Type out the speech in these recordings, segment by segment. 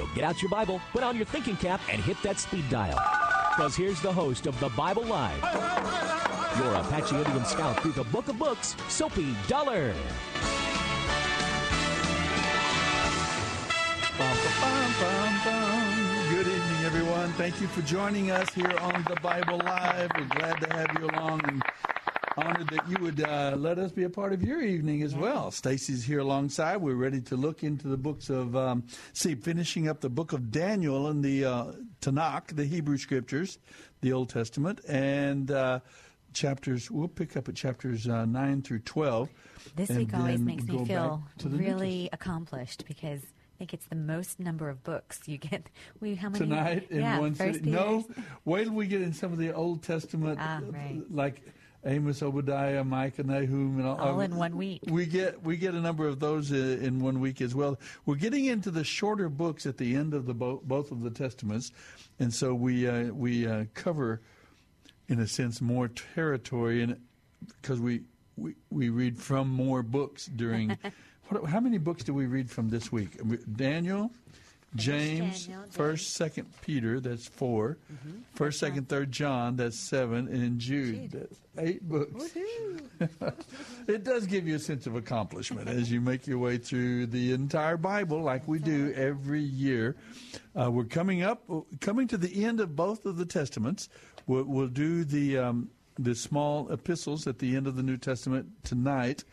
So get out your Bible, put on your thinking cap, and hit that speed dial. Because here's the host of the Bible Live, your Apache Indian scout through the Book of Books, Soapy Dollar. Good evening, everyone. Thank you for joining us here on the Bible Live. We're glad to have you along and honored that you would uh, let us be a part of your evening as well. Stacy's here alongside. We're ready to look into the books of, um, see, finishing up the book of Daniel and the uh, Tanakh, the Hebrew Scriptures, the Old Testament, and uh, chapters. We'll pick up at chapters uh, nine through twelve. This week always makes me feel really accomplished because I think it's the most number of books you get. We how many tonight in yeah, one city. No, wait till we get in some of the Old Testament, Ah, right. like Amos, Obadiah, Micah, Nahum, and all, All uh, in one week. We get we get a number of those uh, in one week as well. We're getting into the shorter books at the end of the bo- both of the testaments, and so we uh, we uh, cover, in a sense, more territory, and because we, we we read from more books during. what, how many books do we read from this week? Daniel. James, Daniel, First, Second Peter, that's 4 First, Second, Third John, that's seven, and Jude, that's eight books. it does give you a sense of accomplishment as you make your way through the entire Bible, like we do every year. Uh, we're coming up, coming to the end of both of the Testaments. We'll, we'll do the um, the small epistles at the end of the New Testament tonight.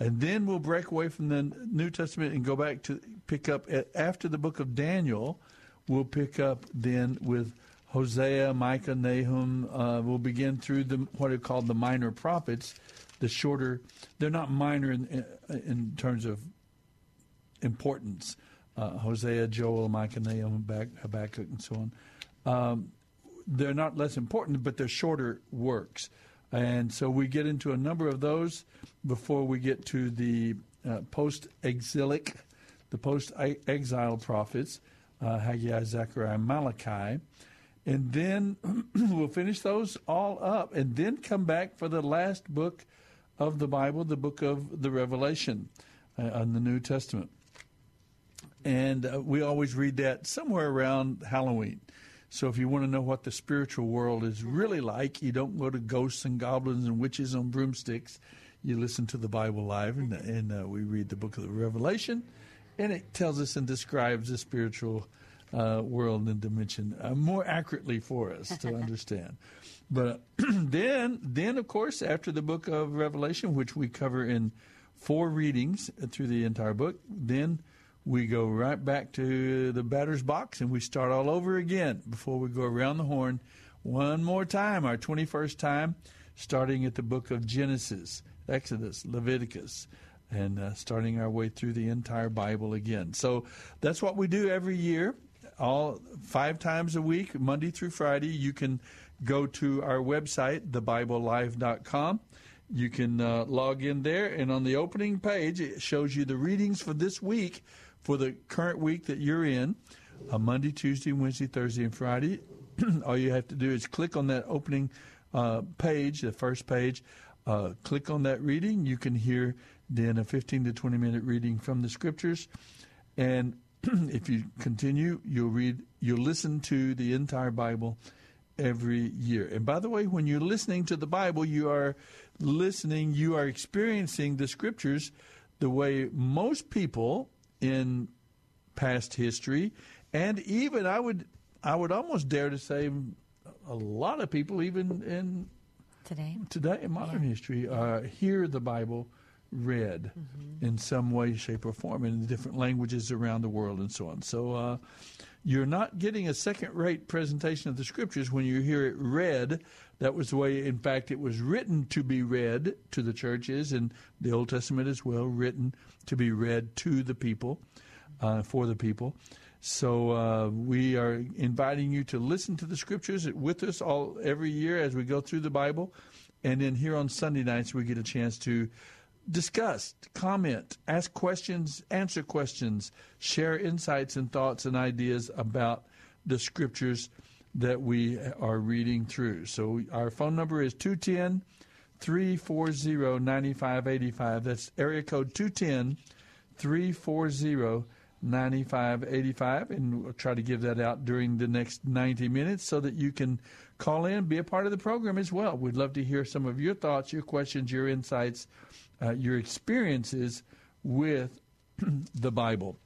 And then we'll break away from the New Testament and go back to pick up after the book of Daniel. We'll pick up then with Hosea, Micah, Nahum. Uh, we'll begin through the what are called the minor prophets, the shorter. They're not minor in, in terms of importance. Uh, Hosea, Joel, Micah, Nahum, Habakkuk, Habakkuk, and so on. Um, they're not less important, but they're shorter works. And so we get into a number of those before we get to the uh, post exilic, the post exile prophets, uh, Haggai, Zechariah, Malachi. And then we'll finish those all up and then come back for the last book of the Bible, the book of the Revelation uh, in the New Testament. And uh, we always read that somewhere around Halloween. So if you want to know what the spiritual world is really like, you don't go to ghosts and goblins and witches on broomsticks. You listen to the Bible live, and, and uh, we read the book of the Revelation, and it tells us and describes the spiritual uh, world and dimension uh, more accurately for us to understand. But then, then of course, after the book of Revelation, which we cover in four readings through the entire book, then we go right back to the batter's box and we start all over again before we go around the horn one more time, our 21st time, starting at the book of Genesis, Exodus, Leviticus, and uh, starting our way through the entire Bible again. So that's what we do every year, all five times a week, Monday through Friday. You can go to our website, thebiblelive.com. You can uh, log in there, and on the opening page, it shows you the readings for this week, for the current week that you're in, uh, Monday, Tuesday, Wednesday, Thursday, and Friday. All you have to do is click on that opening uh, page, the first page. Uh, click on that reading. You can hear then a 15 to 20 minute reading from the scriptures, and if you continue, you'll read, you'll listen to the entire Bible every year. And by the way, when you're listening to the Bible, you are listening, you are experiencing the scriptures the way most people in past history, and even I would I would almost dare to say a lot of people, even in Today? today in modern history, uh, hear the Bible read in some way, shape, or form in different languages around the world and so on. So uh, you're not getting a second rate presentation of the scriptures when you hear it read. That was the way, in fact, it was written to be read to the churches, and the Old Testament as well, written to be read to the people, uh, for the people. So uh, we are inviting you to listen to the scriptures with us all every year as we go through the Bible, and then here on Sunday nights we get a chance to discuss, comment, ask questions, answer questions, share insights and thoughts and ideas about the scriptures that we are reading through. So our phone number is 210 340 9585. That's area code 210 340 9585 and we'll try to give that out during the next 90 minutes so that you can call in be a part of the program as well we'd love to hear some of your thoughts your questions your insights uh, your experiences with the bible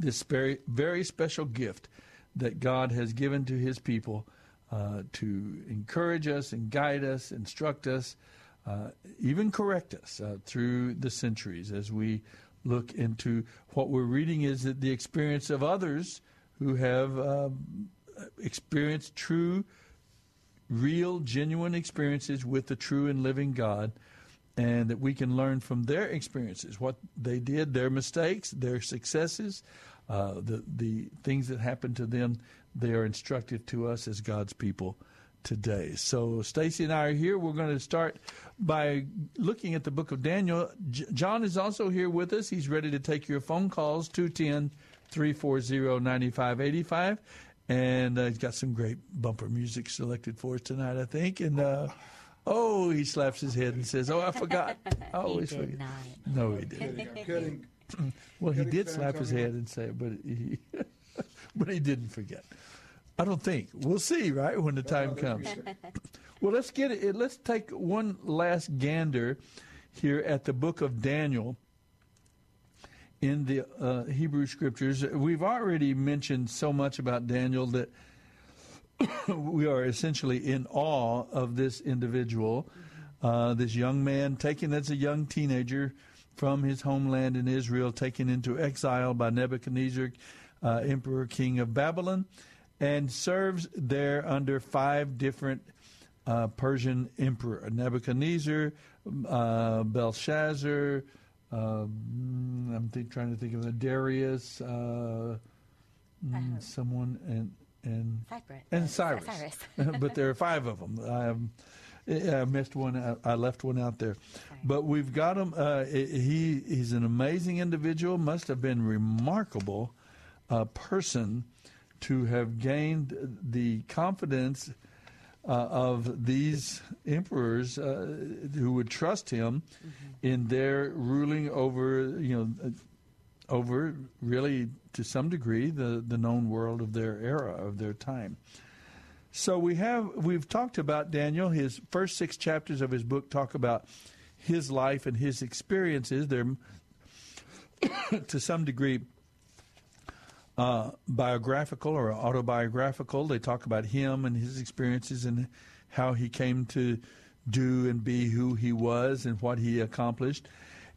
this very very special gift that god has given to his people uh, to encourage us and guide us instruct us uh, even correct us uh, through the centuries as we look into what we're reading is that the experience of others who have um, experienced true, real, genuine experiences with the true and living God, and that we can learn from their experiences, what they did, their mistakes, their successes, uh, the the things that happened to them. They are instructive to us as God's people today. So Stacy and I are here. We're going to start by looking at the book of Daniel. J- John is also here with us. He's ready to take your phone calls 210 340 9585. And uh, he's got some great bumper music selected for us tonight, I think. And uh, oh, he slaps his head and says, "Oh, I forgot. I always did forget." not. No, he didn't. Well, he did slap his head and say, it, but he, but he didn't forget. I don't think. We'll see, right, when the time comes. Well, let's get it. Let's take one last gander here at the book of Daniel in the uh, Hebrew Scriptures. We've already mentioned so much about Daniel that we are essentially in awe of this individual, uh, this young man taken as a young teenager from his homeland in Israel, taken into exile by Nebuchadnezzar, uh, emperor king of Babylon, and serves there under five different uh, Persian emperor Nebuchadnezzar, uh, Belshazzar. Uh, mm, I'm think, trying to think of the Darius, uh, mm, someone, and and Cyprus. and Cyrus. Cyrus. but there are five of them. Um, I missed one. I left one out there. But we've got him. Uh, he he's an amazing individual. Must have been remarkable uh, person to have gained the confidence uh, of these emperors uh, who would trust him in their ruling over you know uh, over really to some degree the the known world of their era of their time. So we have we've talked about Daniel. His first six chapters of his book talk about his life and his experiences. They're to some degree uh, biographical or autobiographical. They talk about him and his experiences and how he came to do and be who he was and what he accomplished.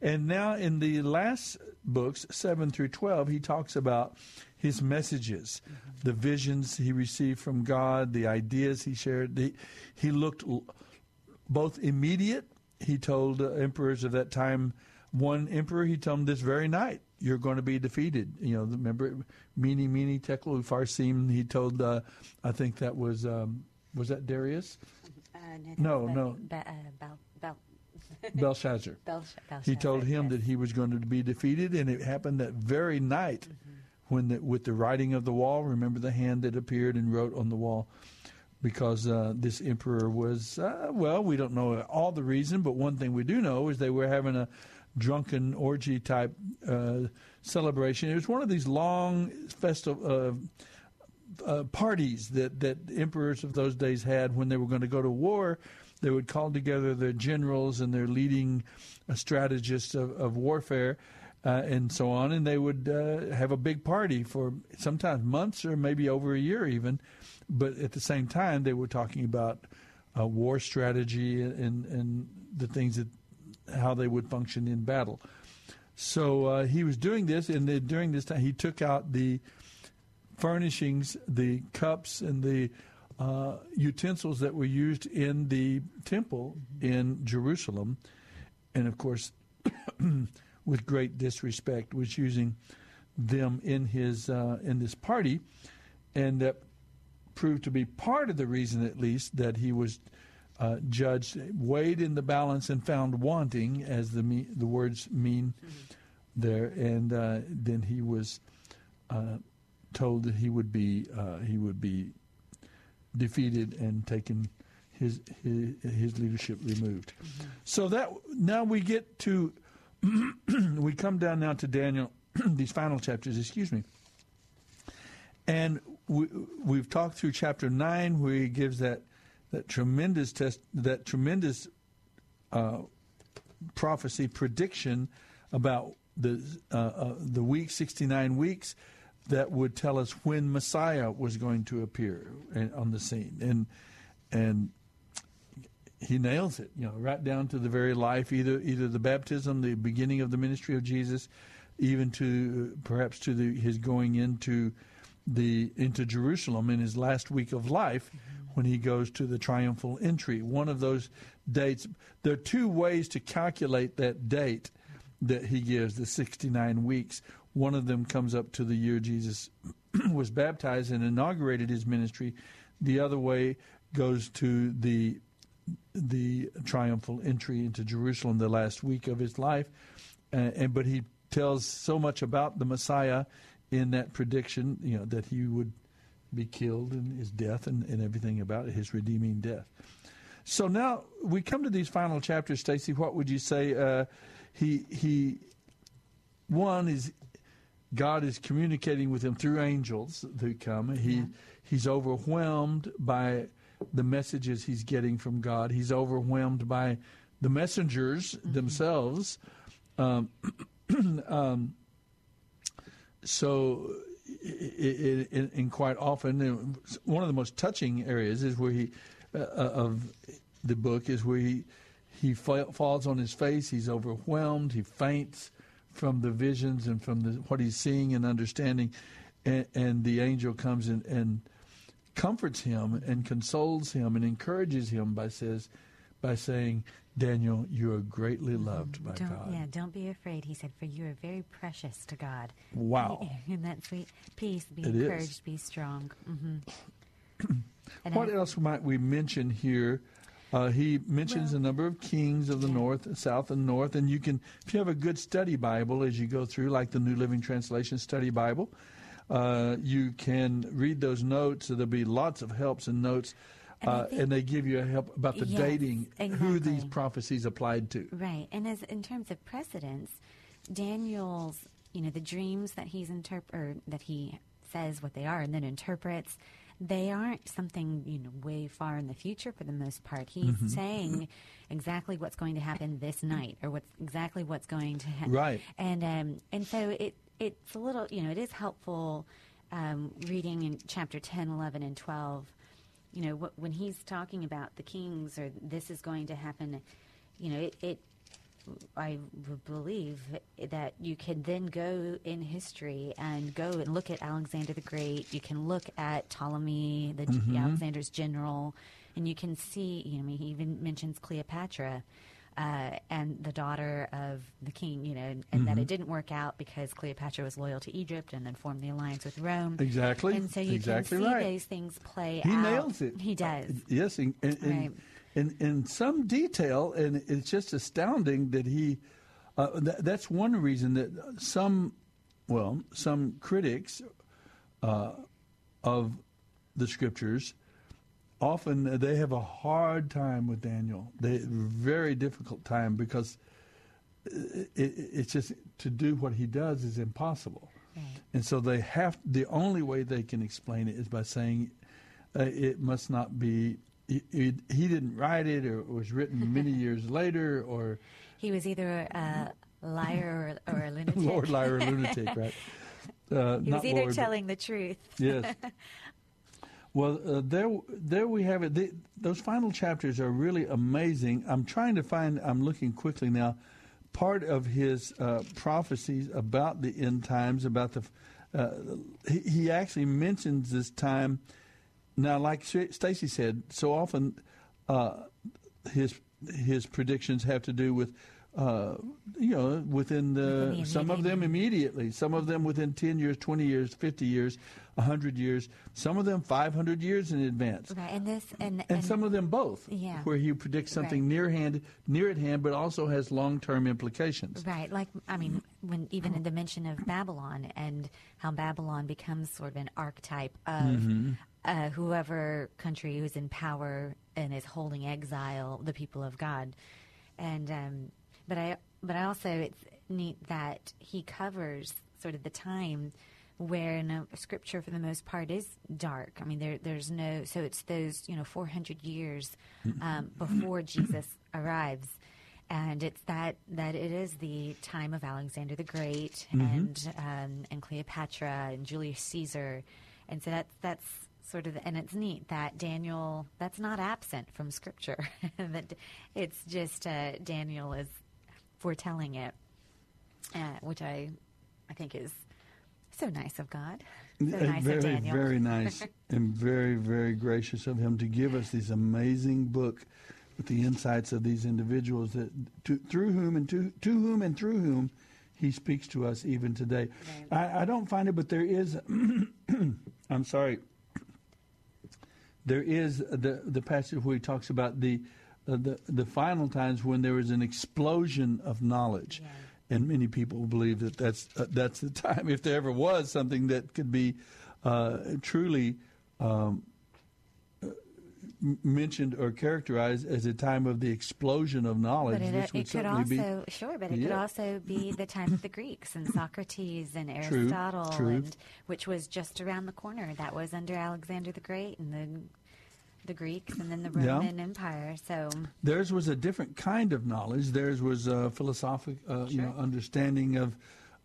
And now in the last books, 7 through 12, he talks about his messages, the visions he received from God, the ideas he shared. The, he looked both immediate. He told uh, emperors of that time, one emperor, he told him this very night, you're going to be defeated. You know, remember, Mene, Mene, Tekel, Upharsim, he told, uh, I think that was, um, was that Darius? Uh, No, no. Uh, Bel- Bel- Belshazzar. Belsh- He told him yes. that he was going to be defeated, and it happened that very night when the, with the writing of the wall. Remember the hand that appeared and wrote on the wall, because uh, this emperor was uh, well, we don't know all the reason, but one thing we do know is they were having a drunken orgy type uh, celebration. It was one of these long festival. Uh, uh, parties that, that emperors of those days had when they were going to go to war. They would call together their generals and their leading uh, strategists of, of warfare. Uh, and so on, and they would uh, have a big party for sometimes months or maybe over a year even. But at the same time, they were talking about uh, war strategy and and the things that how they would function in battle. So uh, he was doing this, and then during this time, he took out the furnishings, the cups, and the uh, utensils that were used in the temple in Jerusalem, and of course, with great disrespect, was using them in his uh, in this party, and that proved to be part of the reason, at least, that he was uh, judged, weighed in the balance, and found wanting, as the me- the words mean mm-hmm. there, and uh, then he was uh, told that he would be uh, he would be defeated and taken his his, his leadership removed. Mm-hmm. So that now we get to we come down now to Daniel these final chapters. Excuse me. And we, we've talked through chapter nine, where he gives that that tremendous test, that tremendous uh, prophecy prediction about the uh, uh, the week, sixty nine weeks, that would tell us when Messiah was going to appear on the scene, and and he nails it, you know, right down to the very life, either either the baptism, the beginning of the ministry of Jesus, even to perhaps to the, his going into the into Jerusalem in his last week of life when he goes to the triumphal entry. One of those dates. There are two ways to calculate that date that he gives, the 69 weeks. One of them comes up to the year Jesus was baptized and inaugurated his ministry. The other way goes to the the triumphal entry into Jerusalem, the last week of his life. Uh, and but he tells so much about the Messiah in that prediction, you know, that he would be killed and his death and, and everything about it, his redeeming death. So now we come to these final chapters, Stacy. What would you say? Uh, he he one is God is communicating with him through angels who come. He yeah. he's overwhelmed by the messages he's getting from God. He's overwhelmed by the messengers mm-hmm. themselves. Um, um, so, it, it, and quite often, one of the most touching areas is where he uh, uh of the book is where he he falls on his face. He's overwhelmed. He faints from the visions and from the, what he's seeing and understanding, and, and the angel comes in and comforts him and consoles him and encourages him by says by saying Daniel, you are greatly loved by don't, God. Yeah, don't be afraid. He said, for you are very precious to God. Wow. In that sweet peace, be it encouraged, is. be strong. Mm-hmm. what I, else might we mention here? Uh, he mentions well, a number of kings of the yeah. north, south, and north. And you can, if you have a good study Bible as you go through, like the New Living Translation Study Bible, uh, you can read those notes. There'll be lots of helps and notes uh, and they give you a help about the yes, dating, exactly. who these prophecies applied to. Right, and as in terms of precedence, Daniel's, you know, the dreams that he's interp- or that he says what they are and then interprets, they aren't something you know way far in the future for the most part. He's mm-hmm. saying exactly what's going to happen this night, or what's exactly what's going to happen. Right, and um, and so it it's a little you know it is helpful um, reading in chapter 10, 11, and twelve you know, wh- when he's talking about the kings or this is going to happen, you know, it, it I believe that you can then go in history and go and look at Alexander the Great. You can look at Ptolemy, the mm-hmm. Alexander's general, and you can see. You know, he even mentions Cleopatra uh, and the daughter of the king, you know, and, mm-hmm. that it didn't work out because Cleopatra was loyal to Egypt and then formed the alliance with Rome. Exactly. And so you exactly can see right. these things play he out. He nails it. He does. Uh, yes, in, in, right. in, in, some detail, and it's just astounding that he. Uh, th- that's one reason that some, well, some critics uh, of the scriptures often they have a hard time with Daniel. They very difficult time because it, it, it's just to do what he does is impossible, right. and so they have the only way they can explain it is by saying uh, it must not be he, didn't write it, or it was written many years later, or He was either a liar or, or a lunatic. Lord liar lunatic, right? Uh, he was either Lord, telling the truth. Yes. Well, uh, there, there we have it. The, those final chapters are really amazing. I'm trying to find. I'm looking quickly now. Part of his uh, prophecies about the end times, about the, uh, he, he actually mentions this time. Now, like Stacy said, so often uh, his his predictions have to do with. Uh, you know, within the, Within the some of them immediately, some of them within 10 years, 20 years, 50 years, 100 years, some of them 500 years in advance. Right, and this and, And some of them both, Yeah. where he predicts something Right. near hand, near at hand, but also has long term implications. Right, like I mean, when even in the mention of Babylon and how Babylon becomes sort of an archetype of Mm-hmm. uh, whoever country who's in power and is holding exile the people of God, and um, but I but I also it's neat that he covers sort of the time where in scripture for the most part is dark. I mean, there there's no so it's those you know 400 years um, before Jesus arrives, and it's that that it is the time of Alexander the Great and um, and Cleopatra and Julius Caesar, and so that's that's sort of and it's neat that Daniel that's not absent from scripture. That it's just uh, Daniel is foretelling it, uh, which I I think is so nice of God, so nice very, of Daniel. very nice and very, very gracious of him to give us this amazing book with the insights of these individuals that to, through whom and to, to whom and through whom he speaks to us even today. I, I don't find it, but there is. I'm sorry. There is the the passage where he talks about the uh, the the final times when there is an explosion of knowledge, and many people believe that that's uh, that's the time if there ever was something that could be uh, truly um, uh, mentioned or characterized as a time of the explosion of knowledge. But it, would it could also sure, but it could also be the time of the Greeks and Socrates and True, Aristotle, true. and which was just around the corner. That was under Alexander the Great and the the Greeks, and then the Yeah. Roman Empire. So Theirs was a different kind of knowledge. Theirs was a philosophic, uh, you know, understanding of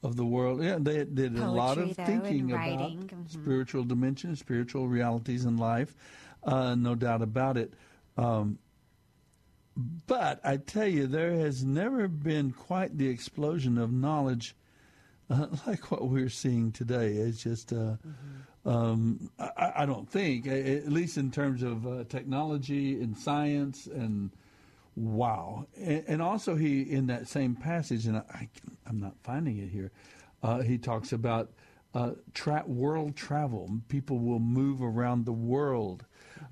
of the world. Yeah, they did a lot of though, thinking about Mhm. spiritual dimensions, spiritual realities in life. Uh, no doubt about it. Um, but I tell you, there has never been quite the explosion of knowledge uh, like what we're seeing today. It's just, uh, um, I, I don't think, at least in terms of uh, technology and science and wow. And, and also, he in that same passage, and I, I'm not finding it here. Uh, he talks about uh, tra- world travel. People will move around the world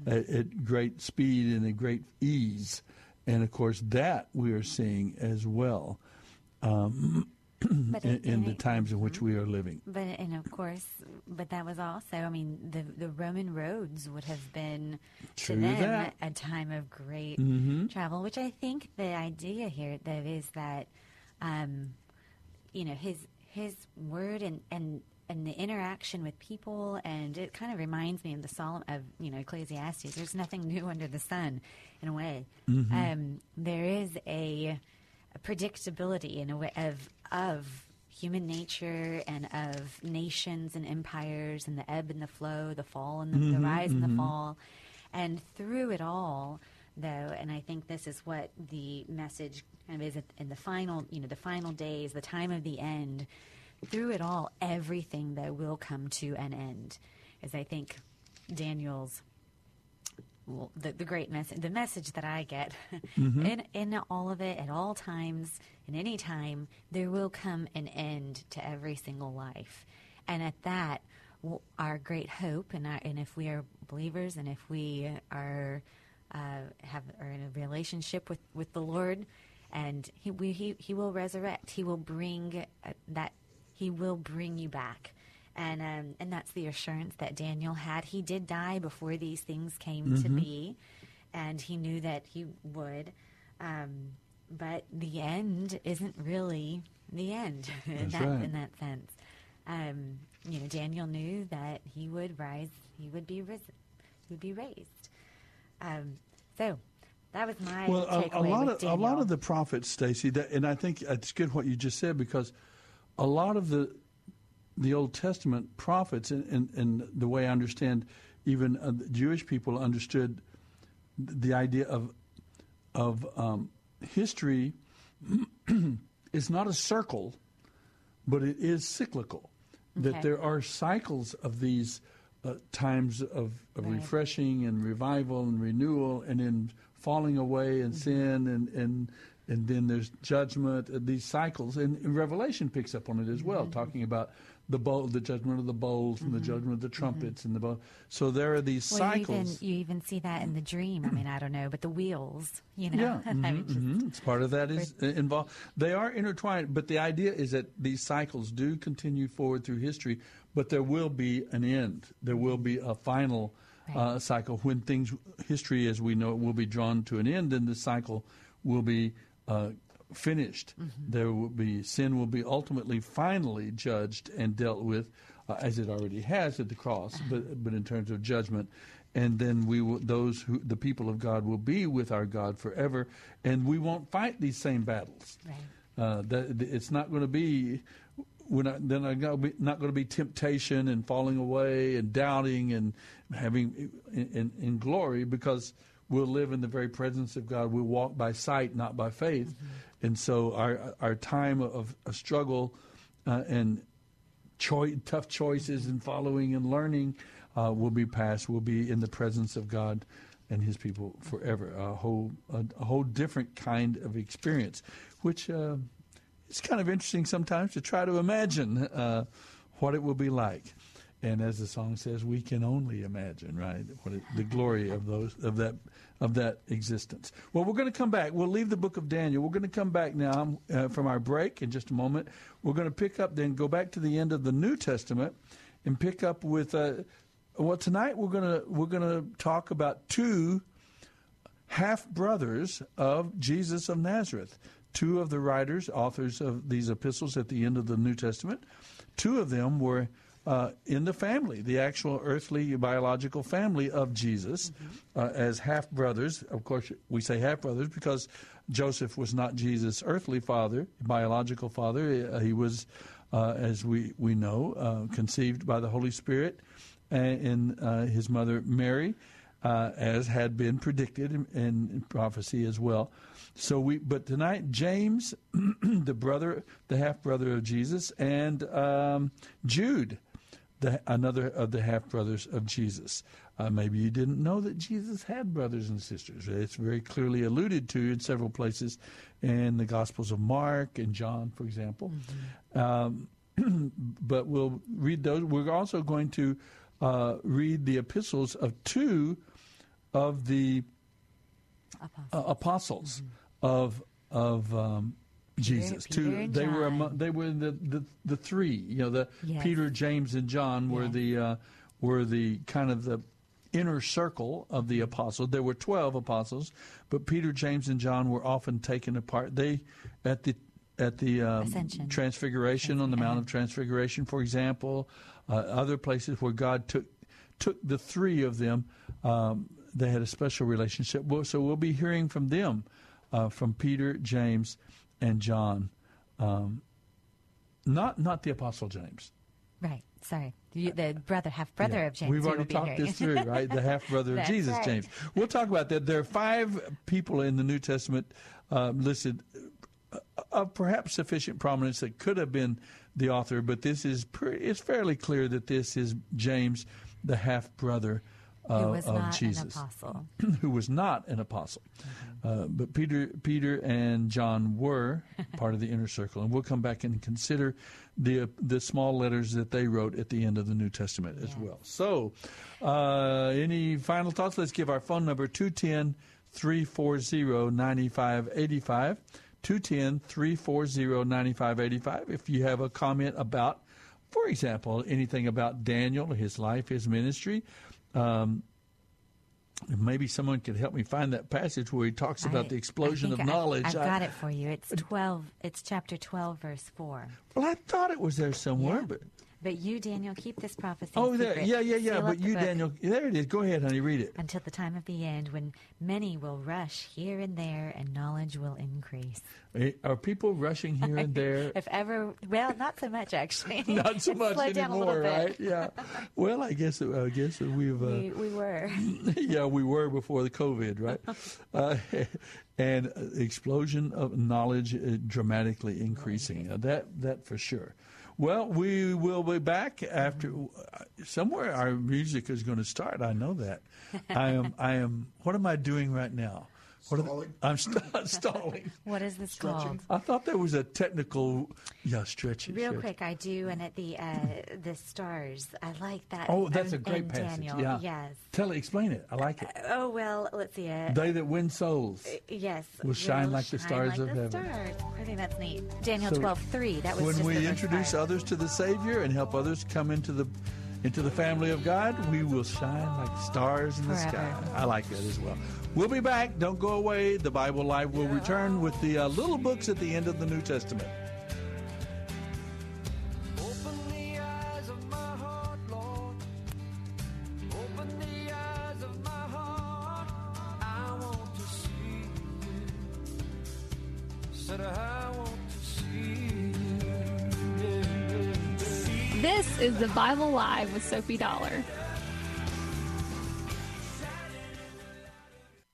at, at great speed and at great ease, and of course, that we are seeing as well. Um, in, in the times in which we are living. But and of course, but that was also. I mean, the the Roman roads would have been True to them that. a time of great Mhm. travel. Which I think the idea here, though, is that, um, you know, his his word and and and the interaction with people, and it kind of reminds me of the Solomon of you know Ecclesiastes. There's nothing new under the sun, in a way. Um, there is a, a predictability in a way of of human nature and of nations and empires and the ebb and the flow, the fall and the, the mm-hmm, rise and the mm-hmm. fall, and through it all, though, and I think this is what the message kind of is in the final, you know, the final days, the time of the end. Through it all, everything though will come to an end, as I think Daniel's the, the great message, the message that I get in, in all of it, at all times, in any time, there will come an end to every single life. And at that, our great hope, and, our, and if we are believers, and if we are uh, have are in a relationship with, with the Lord, and he, we, he he will resurrect. He will bring uh, that. He will bring you back and um, and that's the assurance that Daniel had. He did die before these things came to be, and he knew that he would. Um, but the end isn't really the end in, that, right. in that sense. Um, you know, Daniel knew that he would rise, he would be risen, he would be raised. Um, So that was my Well, a, a lot of a lot of the prophets, Stacy, and I think it's good what you just said because a lot of the the Old Testament prophets, and, and, and the way I understand, even uh, Jewish people understood the idea of of um, history is not a circle, but it is cyclical. That there are cycles of these uh, times of, of Right. refreshing and revival and renewal, and then falling away and sin, and, and and then there's judgment. uh, These cycles, and, and Revelation picks up on it as well, talking about the bowl, the judgment of the bowls, and the judgment of the trumpets, and the bowl. So there are these well, you cycles. even you even see that in the dream. I mean, I don't know, but the wheels, you know, Yeah, mhm, just- mhm. It's part of that is uh, involved. They are intertwined, but the idea is that these cycles do continue forward through history, but there will be an end. There will be a final uh, cycle when things, history as we know it, will be drawn to an end, and the cycle will be uh, finished. There will be sin will be ultimately, finally judged and dealt with, uh, as it already has at the cross, but but in terms of judgment and then we will, those who the people of God will be with our God forever, and we won't fight these same battles. Right. Uh, that, it's not going to be. We're not, then not going to be temptation and falling away and doubting and having in, in, in glory because we'll live in the very presence of God. We'll walk by sight, not by faith. And so our our time of, of struggle uh, and choi- tough choices and following and learning uh, will be past. We'll be in the presence of God and His people forever. A whole a, a whole different kind of experience, which uh, is kind of interesting sometimes to try to imagine uh, what it will be like. And as the song says, we can only imagine, right? What it, the glory of those of that of that existence. Well, we're going to come back. We'll leave the book of Daniel. We're going to come back now uh, from our break in just a moment. We're going to pick up, then go back to the end of the New Testament, and pick up with. Uh, well, tonight we're going to we're going to talk about two half brothers of Jesus of Nazareth. Two of the writers, authors of these epistles at the end of the New Testament, two of them were uh, in the family, the actual earthly biological family of Jesus, uh, as half brothers. Of course, we say half brothers because Joseph was not Jesus' earthly father, biological father. Uh, he was, uh, as we, we know, uh, conceived by the Holy Spirit and, and uh, his mother Mary, uh, as had been predicted in, in prophecy as well. So we, but tonight James, the brother, the half brother of Jesus, and um, Jude, the, another of the half brothers of Jesus. Uh, maybe you didn't know that Jesus had brothers and sisters. It's very clearly alluded to in several places in the Gospels of Mark and John, for example. Um, but we'll read those. We're also going to uh, read the epistles of two of the uh, apostles of of um, Jesus. Peter two, and they were among, they were the, the the three. You know, the Yes. Peter, James, and John were Yes. the uh, were the kind of the inner circle of the apostles. There were twelve apostles, but Peter, James, and John were often taken apart. They at the at the um. Transfiguration on the Mount of Transfiguration, for example, uh, other places where God took took the three of them. Um, they had a special relationship. Well, so we'll be hearing from them, uh, from Peter, James, and John. Um, not not the Apostle James. Right. Sorry. You, the brother, half brother Yeah. of James. We've already talked this through, right? The half brother of Jesus, right. James. We'll talk about that. There are five people in the New Testament uh, listed uh, of perhaps sufficient prominence that could have been the author, but this is pretty, it's fairly clear that this is James, the half brother uh, was of Jesus an apostle. who was not an apostle. Uh, but Peter, Peter and John were part of the inner circle, and we'll come back and consider the the small letters that they wrote at the end of the New Testament as well. So, uh, any final thoughts? Let's give our phone number 210 340 9585. 210 340 9585. If you have a comment about, for example, anything about Daniel, his life, his ministry, um, maybe someone could help me find that passage where he talks about I- the explosion of I've- knowledge. I've, I- got it for you. It's twelve. It's chapter twelve, verse four. Well, I thought it was there somewhere, Yeah. but But you, Daniel, keep this prophecy. Oh, there, yeah, yeah, yeah. Seal But the you, Daniel, there it is. Go ahead, honey, read it. Until the time of the end, when many will rush here and there, and knowledge will increase. Are people rushing here and there? If ever, well, not so much actually. Not so much slowed down a little anymore, bit. right? Yeah. Well, I guess I guess we've uh, We, we were. yeah, we were before the COVID, right? uh, and explosion of knowledge uh, dramatically increasing. Uh, that that for sure. Well, we will be back after uh, somewhere. Our music is going to start. I know that. I am. I am. What am I doing right now? What am- I'm st- stalling. What is this called? I thought there was a technical. Yeah, stretching. Real stretch. quick, I do, and at the uh, the stars, I like that. Oh, that's a um, great passage. Daniel. Yeah. Yes. Tell it. Explain it. I like it. Oh well, let's see. Uh, They that win souls. yes. will shine will like the shine stars like of the heaven. stars. I think that's neat. Daniel So, twelve three. That was when just we the introduce prior. others to the Savior and help others come into the into the family of God, we will shine like stars in the Forever. sky. I like that as well. We'll be back. Don't go away. The Bible Live will return with the uh, little books at the end of the New Testament. Open the eyes of my heart, Lord. Open the eyes of my heart. I want to see you. Said I want to see you. This is the Bible Live with Soapy Dollar.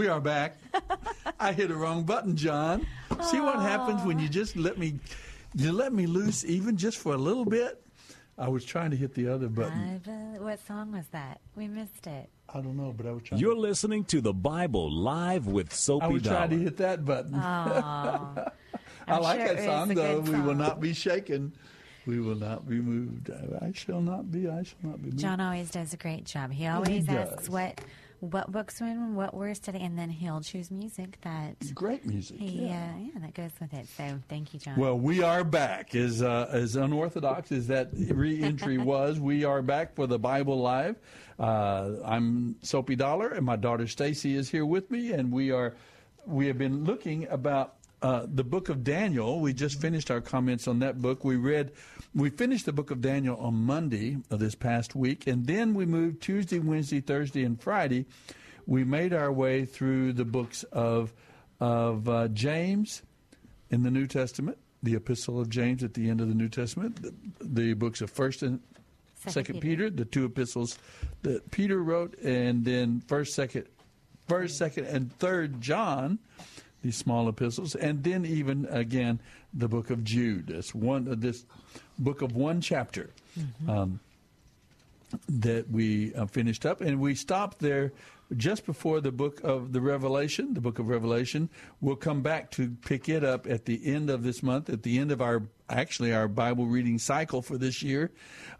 We are back. I hit a wrong button, John. See what happens when you just let me you let me loose even just for a little bit? I was trying to hit the other button. I what song was that? We missed it. I don't know, but I was trying You're listening to the Bible live with I was Dollar. trying to hit that button. Oh, I like sure that song though. good We will not be shaken. We will not be moved. I shall not be. I shall not be moved. John always does a great job. He he always asks what what books win, what words today, and then he'll choose music that Great music. he yeah. uh, yeah that goes with it. So thank you, John. Well, we are back. As uh, as unorthodox as that re-entry was, we are back for the Bible Live. Uh, I'm Soapy Dollar, and my daughter Stacy is here with me, and we are we have been looking about uh, the book of Daniel. We just finished our comments on that book. We read, we finished the book of Daniel on Monday of this past week, and then we moved Tuesday, Wednesday, Thursday, and Friday. We made our way through the books of of uh, James in the New Testament, the Epistle of James at the end of the New Testament, the, the books of First and Second Peter. Peter. the two epistles that Peter wrote, and then First, Second, First, Second, and Third John, these small epistles, and then even again the book of Jude. This one, uh, this book of one chapter. Um, that we uh, finished up, and we stopped there just before the book of the Revelation. The book of Revelation. We'll come back to pick it up at the end of this month, at the end of our actually our Bible reading cycle for this year.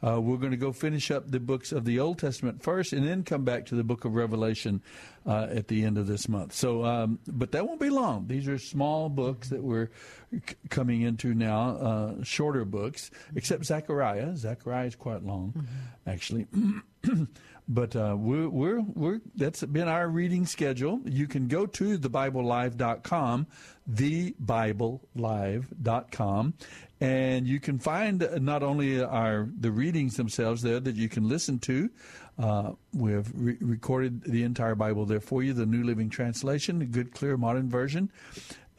Uh, we're going to go finish up the books of the Old Testament first, and then come back to the book of Revelation uh, at the end of this month. So, um, but that won't be long. These are small books that we're c- coming into now, uh, shorter books, except Zechariah. Zechariah is quite long, actually. but uh, we're, we're, we're, that's been our reading schedule. You can go to thebiblelive.com, thebiblelive.com, and you can find not only our the readings themselves there that you can listen to. Uh, we have re- recorded the entire Bible there for you, the New Living Translation, the good, clear, modern version,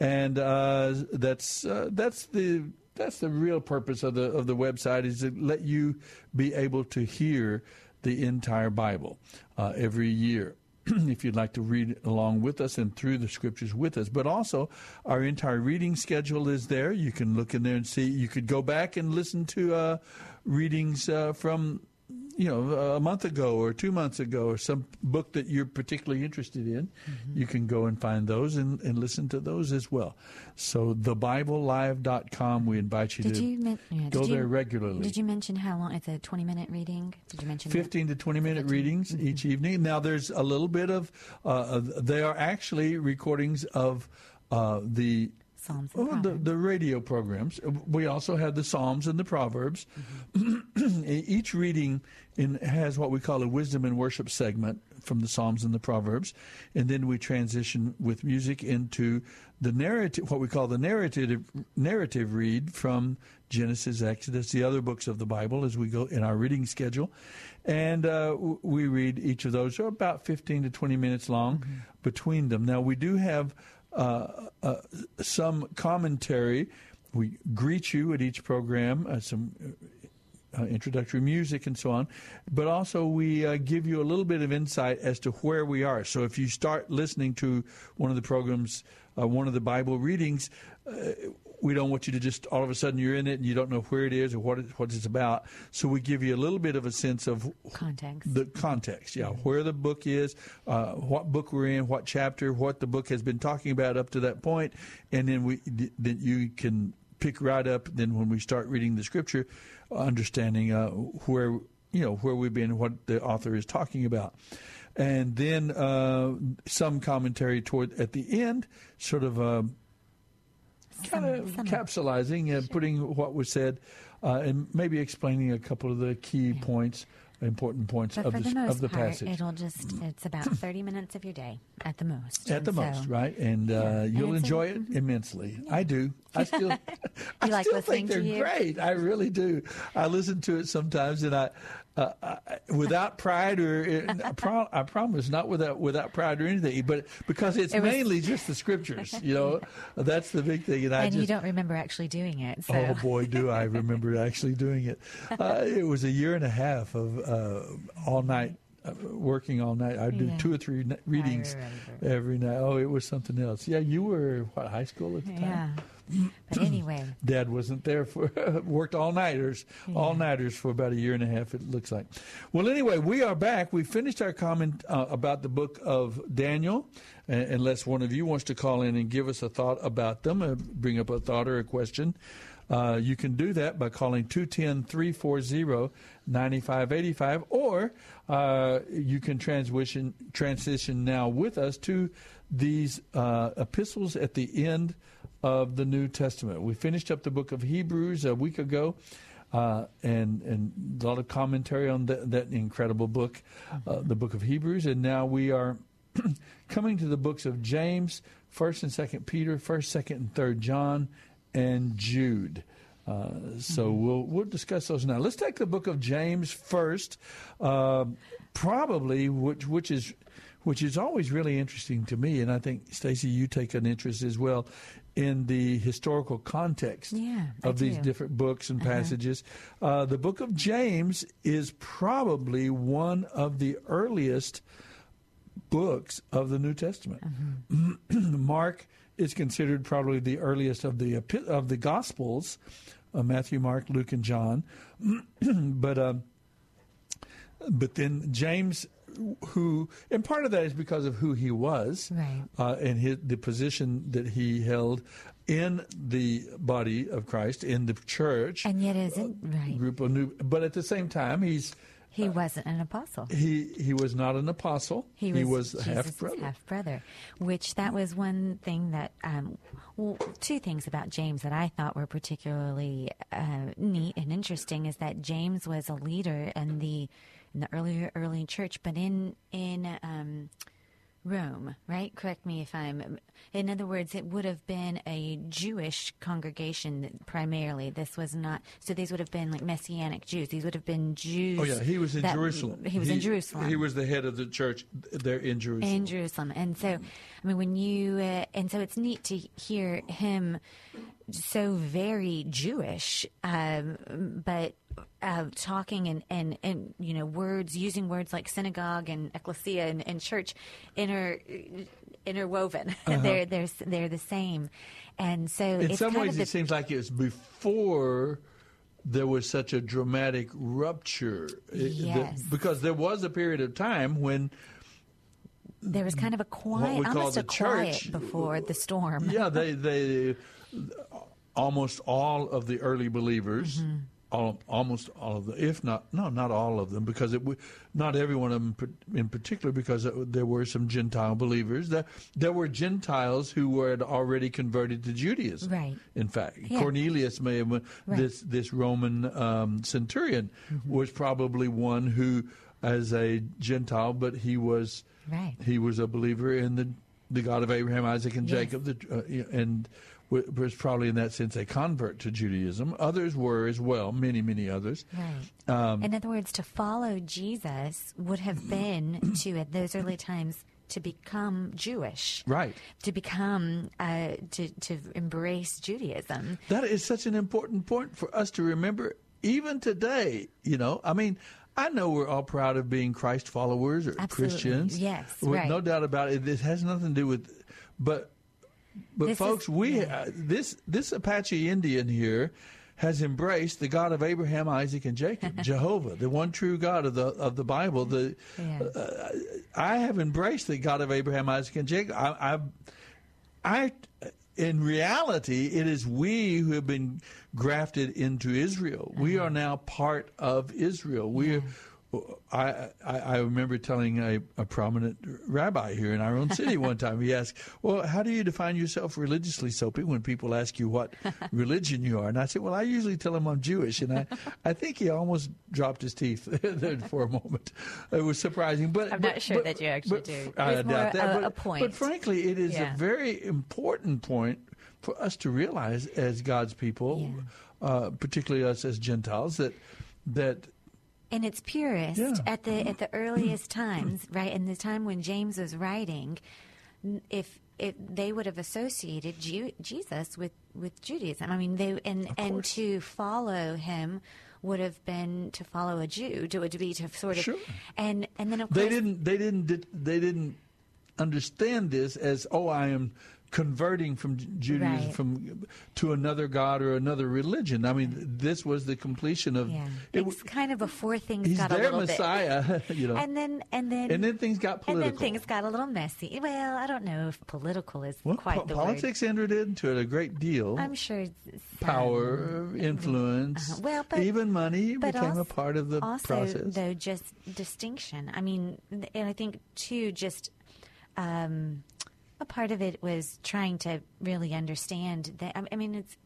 and uh, that's uh, that's the that's the real purpose of the of the website is to let you be able to hear the entire Bible uh, every year. if you'd like to read along with us and through the scriptures with us. But also, our entire reading schedule is there. You can look in there and see. You could go back and listen to uh, readings uh, from you know, a month ago or two months ago, or some book that you're particularly interested in, Mm-hmm. you can go and find those and, and listen to those as well. So, thebiblelive.com, we invite you Did to you men- yeah, go did you- there regularly. Did you mention how long? It's a 20 minute reading. Did you mention that? 15 to 20 minute readings each evening. Now, there's a little bit of, uh, they are actually recordings of uh, the Psalms Oh, the, the radio programs. Uh, we also have the Psalms and the Proverbs. Mm-hmm. Each reading in, has what we call a wisdom and worship segment from the Psalms and the Proverbs, and then we transition with music into the narrative, what we call the narrative narrative read from Genesis, Exodus, the other books of the Bible as we go in our reading schedule, and uh, we read each of those. They're about fifteen to twenty minutes long mm-hmm. between them. Now we do have uh, uh, some commentary. We greet you at each program, uh, some uh, introductory music and so on, but also we uh, give you a little bit of insight as to where we are. So if you start listening to one of the programs, uh, one of the Bible readings, uh, we don't want you to just all of a sudden you're in it and you don't know where it is or what it, what it's about. So we give you a little bit of a sense of Context. the context, yeah, where the book is, uh, what book we're in, what chapter, what the book has been talking about up to that point, and then we then you can pick right up. Then when we start reading the scripture, understanding uh, where you know where we've been, what the author is talking about. And then uh, some commentary toward at the end, sort of uh, kind of capsulizing and putting what was said, uh, and maybe explaining a couple of the key points, important points But of the, the of the part, passage. it'll just, it's about 30 minutes of your day at the most. At the And most, right? And uh, And you'll it's a- enjoy it immensely. I do. I still, I like still think they're great. I really do. I listen to it sometimes, and I, uh, I without pride or I, pro- I promise, not without without pride or anything, but because it's It was- mainly just the scriptures. You know, that's the big thing. And I And just you don't remember actually doing it. So. Oh boy, do I remember actually doing it. Uh, it was a year and a half of uh, all night. Working all night, I'd do Yeah. two or three readings every night. Oh, it was something else. Yeah, you were what high school at the time. Yeah. But anyway, Dad wasn't there for worked all nighters, all nighters for about a year and a half. It looks like. Well, anyway, we are back. We finished our comment uh, about the book of Daniel. Uh, unless one of you wants to call in and give us a thought about them, uh, bring up a thought or a question. Uh, you can do that by calling 210 340 9585, or uh, you can transition, transition now with us to these uh, epistles at the end of the New Testament. We finished up the book of Hebrews a week ago. Uh, and and a lot of commentary on that, that incredible book, uh, the book of Hebrews, and now we are coming to the books of James, First and Second Peter, First, Second, and Third John, and Jude. Uh, so we'll we'll discuss those now. Let's take the book of James first, uh, probably which which is which is always really interesting to me, and I think Stacy, you take an interest as well in the historical context Yeah, of these different books and passages. Uh, the book of James is probably one of the earliest books of the New Testament. Mark is considered probably the earliest of the of the Gospels, uh, Matthew, Mark, Luke, and John. but um, but then James, who and part of that is because of who he was, Right. uh, and his, the position that he held in the body of Christ in the church and yet isn't right. group of new. But at the same time, he's He wasn't an apostle. he he was not an apostle. He was, a Jesus' half brother. half brother, which that was one thing that, um, well, two things about James that I thought were particularly uh, neat and interesting is that James was a leader in the in the earlier early church, but in in um, Rome, right? Correct me if I'm. In other words, it would have been a Jewish congregation primarily. This was not. So these would have been like Messianic Jews. These would have been Jews. Oh yeah, he was in that- Jerusalem. He was in Jerusalem. He was the head of the church there in Jerusalem. in Jerusalem. And so, I mean, when you, uh, and so it's neat to hear him so very Jewish, um, but uh, talking and, and, and you know words using words like synagogue and ecclesia and, and church inter interwoven. they're they're they're the same, and so In it's some kind ways, of the, it seems like it was before there was such a dramatic rupture. It- the- Yes. because there was a period of time when, there was kind of a quiet, almost a quiet church- before the storm. yeah, they they almost all of the early believers. Mm-hmm. All, almost all of them, if not no, not all of them, because it w- not every one of them in particular, because there were some Gentile believers. There, there were Gentiles who were had already converted to Judaism. Right. In fact, Yeah. Cornelius may have Right. this this Roman um, centurion was probably one who, as a Gentile, but he was Right. he was a believer in the the God of Abraham, Isaac, and Yes. Jacob, the, uh, and was probably in that sense a convert to Judaism. Others were as well, many many others. Right. Um, In other words, to follow Jesus would have been to at those early times to become Jewish, Right. to become uh, to to embrace Judaism. That is such an important point for us to remember, even today. You know, I mean, I know we're all proud of being Christ followers or Absolutely. Christians. Yes, with right. no doubt about it. This has nothing to do with, but, but This folks, is- we yeah. uh, this this Apache Indian here has embraced the God of Abraham, Isaac, and Jacob, Jehovah, the one true God of the of the Bible. The Yeah. uh, I have embraced the God of Abraham, Isaac, and Jacob. I, I, I, in reality, it is we who have been grafted into Israel. We Uh-huh. are now part of Israel. We are. I, I I remember telling a, a prominent rabbi here in our own city one time. He asked, "Well, how do you define yourself religiously, Soapy?" When people ask you what religion you are, and I said, "Well, I usually tell them I'm Jewish," and I, I think he almost dropped his teeth there for a moment. It was surprising, but I'm but- not sure but- that you actually but do. I doubt more that. a- but, a point. but frankly, it is Yeah. a very important point for us to realize as God's people, uh, particularly us as Gentiles, that that in its purest Yeah. at the at the earliest times, right? In the time when James was writing, if if they would have associated Ju- Jesus with with Judaism, I mean, they and and to follow him would have been to follow a Jew, to, to be to sort of, Sure. and and then of course they didn't they didn't they didn't understand this as oh I am converting from Judaism Right. from to another god or another religion. I mean, this was the completion of yeah, it, it's kind of before things he's got a their little Messiah, you know. and then and then And then things got political. and then things got a little messy. Well, I don't know if political is well, quite po- the politics entered into it a great deal. I'm sure power, influence, Uh-huh. Well, but- even money but became a part of the also, process. though, just distinction. I mean, and I think too, just um, a part of it was trying to really understand that. I mean, it's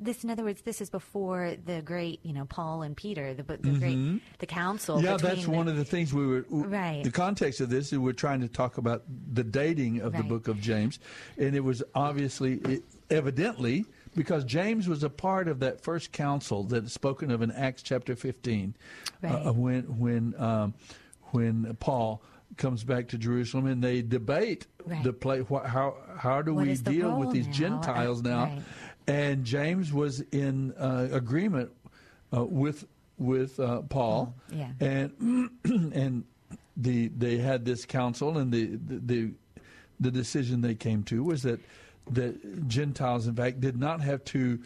this. In other words, this is before the great, you know, Paul and Peter, the, the great, the council. Mm-hmm. yeah, that's the- one of the things we were. w- Right. The context of this is we're trying to talk about the dating of the book of James, and it was obviously, it, evidently, because James was a part of that first council that is spoken of in Acts chapter fifteen, Right. uh, when when um, when Paul comes back to Jerusalem and they debate Right. the play. Wh- how how do What we deal with these now? Gentiles now? right. And James was in uh, agreement uh, with with uh, Paul, Oh, yeah. and and the they had this council, and the, the the the decision they came to was that that Gentiles, in fact, did not have to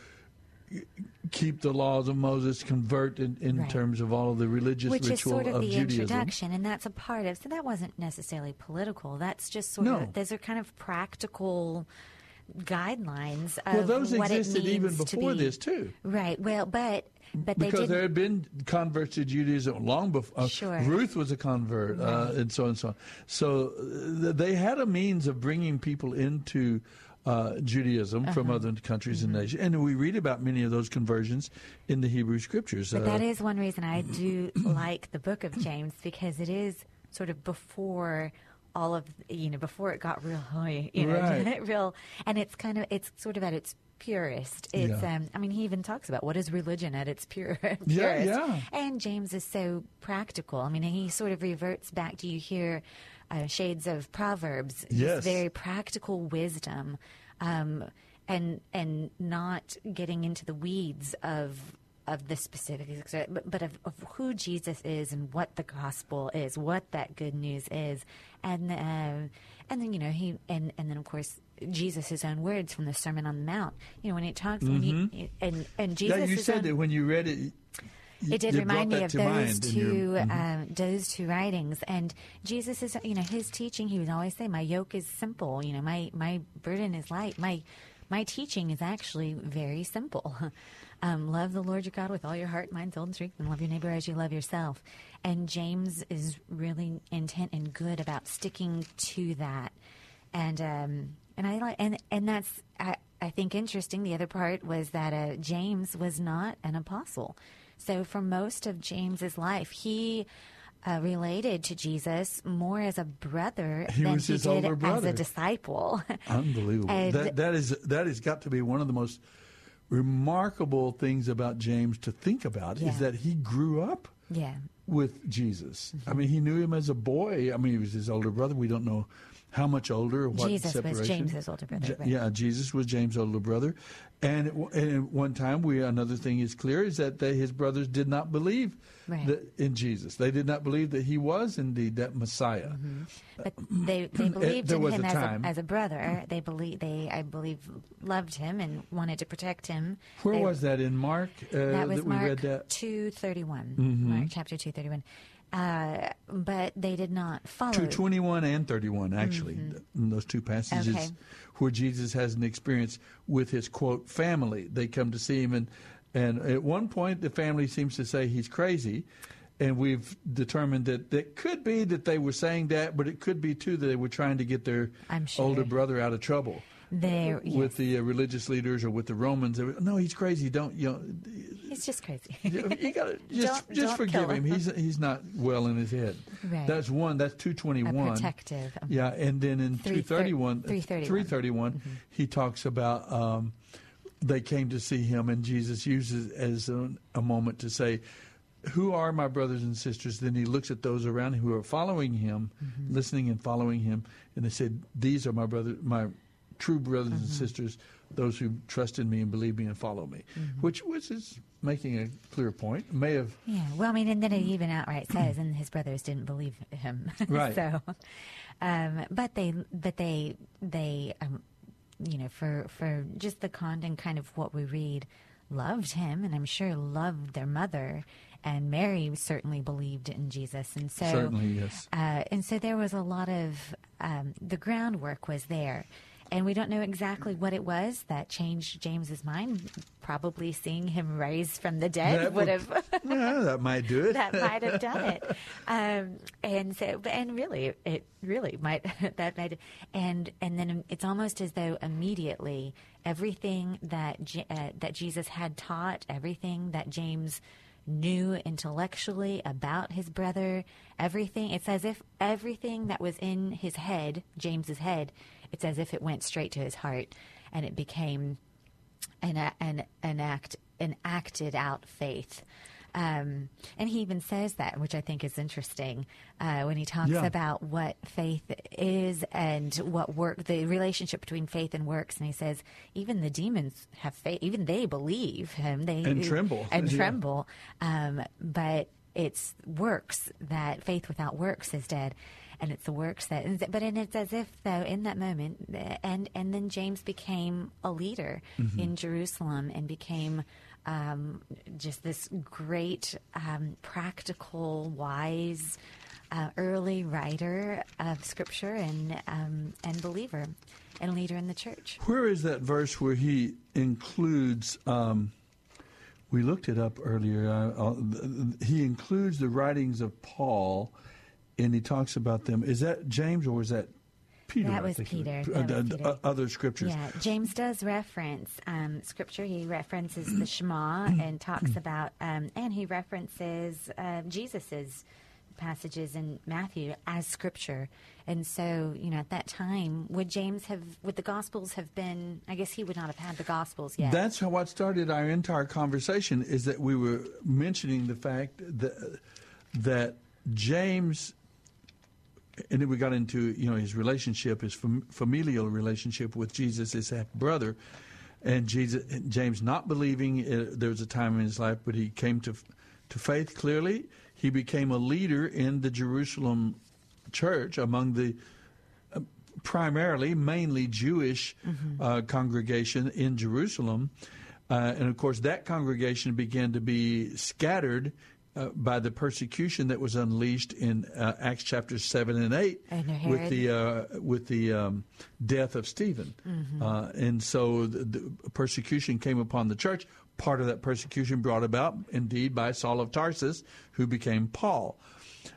keep the laws of Moses, convert in, in Right. terms of all of the religious which is sort of, the Judaism. introduction, and that's a part of. So that wasn't necessarily political. That's just sort No. of those are kind of practical guidelines of Well, those what existed even to before be- this too. Right. Well, but but because there had been converts to Judaism long before. Uh, Sure. Ruth was a convert, uh, and so on and so on. So uh, they had a means of bringing people into uh, Judaism from Uh-huh. other countries Mm-hmm. and nations, and we read about many of those conversions in the Hebrew Scriptures. But Uh, that is one reason I do like the book of James because it is sort of before all of you know before it got real high, you know, Right. real, and it's kind of it's sort of at its purest. It's Yeah. um, I mean he even talks about what is religion at its pure, purest. Yeah, yeah. And James is so practical. I mean he sort of reverts back. Do you hear uh, shades of Proverbs? Yes. very practical wisdom. Um, and and not getting into the weeds of of the specifics, but, but of, of who Jesus is and what the gospel is, what that good news is, and uh, and then you know he and and then of course Jesus' his own words from the Sermon on the Mount. You know when he talks when he and and Jesus. Mm-hmm. yeah, you said own- that when you read it. It did remind me of those your- 2 Mhm. um, those two writings. And Jesus is, you know, his teaching. He would always say, "My yoke is simple. You know, my my burden is light. My my teaching is actually very simple. um, love the Lord your God with all your heart, mind, soul, and strength, and love your neighbor as you love yourself." And James is really intent and good about sticking to that. And um, and I like and and that's I, I think interesting. The other part was that uh, James was not an apostle. So for most of James's life, he uh, related to Jesus more as a brother He than he did older as a disciple. Unbelievable. And- that that is that has got to be one of the most remarkable things about James to think about Yeah. is that he grew up yeah. with Jesus. I mean, he knew him as a boy. I mean, he was his older brother. We don't know how much older what Jesus was separation. James's older brother, right. Yeah, Jesus was James' older brother. And at, one- and at one time, we another thing is clear is that they, his brothers did not believe Right. that, in Jesus. They did not believe that he was indeed that Messiah. But they they believed there in was him a as a, as a brother. They believe they I believe loved him and wanted to protect him. Where They- was that in Mark? Uh, that was we Mark that? two thirty one. Mhm. Mark chapter two thirty one. Uh, but they did not follow. 221 and 31 actually in those two passages Mm-hmm. Okay. where jesus has an experience with his quote family they come to see him and and at one point the family seems to say he's crazy and we've determined that it could be that they were saying that but it could be too that they were trying to get their sure. older brother out of trouble They with the uh, religious leaders or with the romans no he's crazy don't you know He's just crazy. you gotta just Don't- just don't forgive him. him. He's he's not well in his head. Right. That's one. That's two twenty one. Protective, um, Yeah, and then in two thirty one, 331. three thirty one, Mm-hmm. he talks about um, they came to see him, and Jesus uses as a, a moment to say. Who are my brothers and sisters? Then he looks at those around him who are following him, Mm-hmm. listening and following him, and they said, "These are my brother, my true brothers and Mm-hmm. sisters, those who trust in me and believe me and follow me." Mm-hmm. Which which is making a clear point. May have Yeah, well, I mean, and then it even outright says, and his brothers didn't believe him. Right. so, um, but they, but they, they, um, you know, for for just the content, kind of what we read, loved him, and I'm sure loved their mother, and Mary certainly believed in Jesus, and so Certainly, yes. uh, and so there was a lot of um, the groundwork was there. And we don't know exactly what it was that changed James's mind. Probably seeing him raised from the dead That would would- have yeah, that might do it. that might have done it. Um, and so, and really, it really might that might, and and then it's almost as though immediately everything that uh, that Jesus had taught, everything that James knew intellectually about his brother, everything. It's as if everything that was in his head, James's head, it's as if it went straight to his heart, and it became an an an act an acted out faith. Um, and he even says that, which I think is interesting, uh, when he talks Yeah. about what faith is and what work, the relationship between faith and works. And he says, even the demons have faith, even they believe him, they And tremble. and Yeah. tremble. Um, but it's works that faith without works is dead. And it's the works that, but and it's as if though in that moment, and and then James became a leader Mm-hmm. in Jerusalem and became um, just this great, um, practical, wise, uh, early writer of scripture and um, and believer and leader in the church. Where is that verse where he includes? Um, we looked it up earlier. Uh, uh, he includes the writings of Paul, and he talks about them. Is that James or is that Peter? That was? Peter. Uh, That was uh, Peter. uh, other scriptures. Yeah, James does reference um, scripture. He references the Shema and talks about, um, and he references uh, Jesus's passages in Matthew as scripture. And so, you know, at that time, would James have, would the Gospels have been? I guess he would not have had the Gospels yet. That's how what started our entire conversation. Is that we were mentioning the fact that that James, and then we got into you know his relationship, his fam- familial relationship with Jesus, his half brother. and Jesus, James not believing. Uh, there was a time in his life, but he came to to faith clearly. He became a leader in the Jerusalem church among the uh, primarily, mainly Jewish uh, congregation in Jerusalem. Uh, and of course, that congregation began to be scattered uh, by the persecution that was unleashed in uh, Acts chapters seven and eight Under with the uh, with the um, death of Stephen, uh, and so the, the persecution came upon the church. Part of that persecution brought about, indeed, by Saul of Tarsus, who became Paul.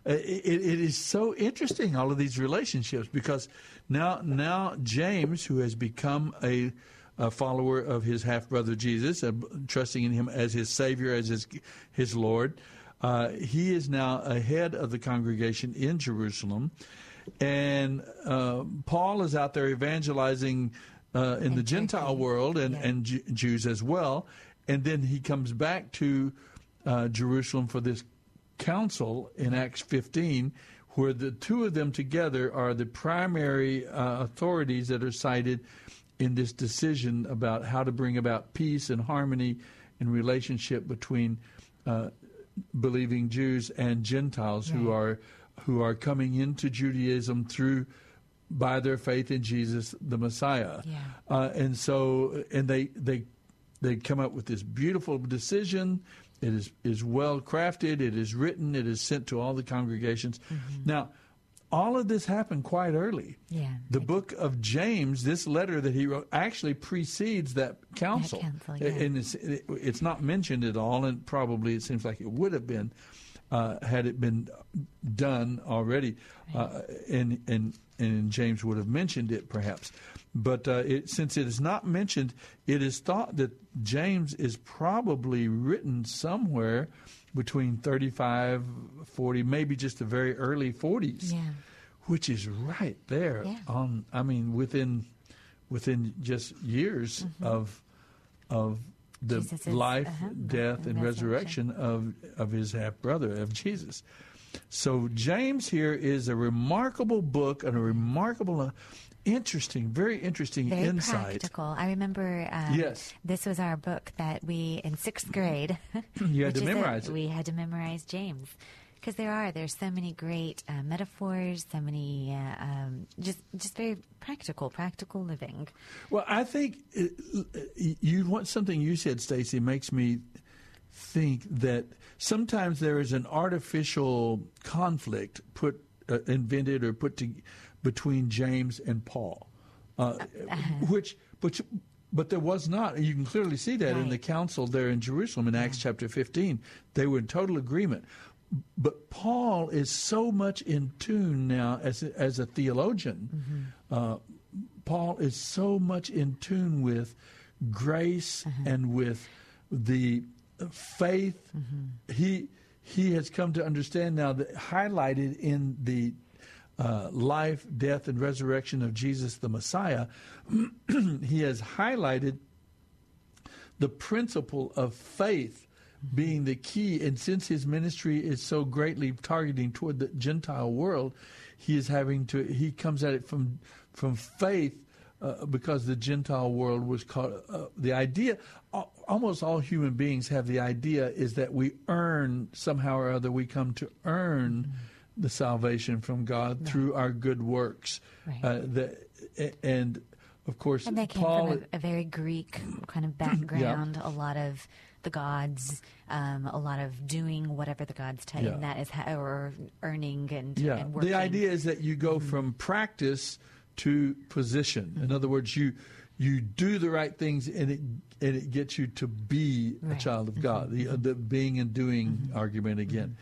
Uh, It, it is so interesting all of these relationships because now now James, who has become a, a follower of his half brother Jesus, uh, trusting in him as his Savior, as his his Lord, uh, he is now ahead of the congregation in Jerusalem, and uh, Paul is out there evangelizing uh, in the Gentile world and and Ju- Jews as well, and then he comes back to uh, Jerusalem for this council in Acts 15, where the two of them together are the primary uh, authorities that are cited in this decision about how to bring about peace and harmony and relationship between uh, believing Jews and Gentiles who are who are coming into Judaism through by their faith in Jesus the Messiah. Yeah. Uh, and so and they they they come up with this beautiful decision. It is is well crafted. It is written. It is sent to all the congregations. Now, all of this happened quite early. Yeah. The book of James, this letter that he wrote, actually precedes that council. council, A- yeah. And it's, it- it's not mentioned at all, and probably it seems like it would have been uh, had it been done already. Uh, and, and, and James would have mentioned it perhaps. But uh, it, since it is not mentioned, it is thought that James is probably written somewhere between 35, 40, maybe just the very early 40s Yeah. which is right there Yeah. on i mean within within just years of of the Jesus's, life uh-huh, death and resurrection of of his half brother of jesus so james here is a remarkable book and a remarkable uh, interesting very interesting Very insight practical. I remember um, Yes. this was our book that we, in sixth grade, You had to memorize it. We had to memorize James. Because there are, there's so many great uh, metaphors, so many, uh, um, just just very practical, practical living. Well, I think uh, you want something you said, Stacy, makes me think that sometimes there is an artificial conflict put uh, invented or put to, between James and Paul, uh, which which. But there was not. You can clearly see that in the council there in Jerusalem in Acts chapter 15. They were in total agreement. But Paul is so much in tune now as a, as a theologian. Uh, Paul is so much in tune with grace and with the faith. He he has come to understand now that highlighted in the uh, life, death, and resurrection of Jesus the Messiah, he has highlighted the principle of faith being the key. And since his ministry is so greatly targeting toward the Gentile world, he is having to. He comes at it from from faith. Uh, because the Gentile world was called, uh, the idea, al- almost all human beings have the idea is that we earn, somehow or other, we come to earn the salvation from God through our good works. Right. Uh, the, and of course, And they came Paul, from a, a very Greek kind of background. A lot of the gods, um, a lot of doing whatever the gods tell you, Yeah. and that is how, or earning and, Yeah, and working. the idea is that you go from practice to position. In other words, you you do the right things, and it and it gets you to be a child of God. The, uh, the being and doing argument again.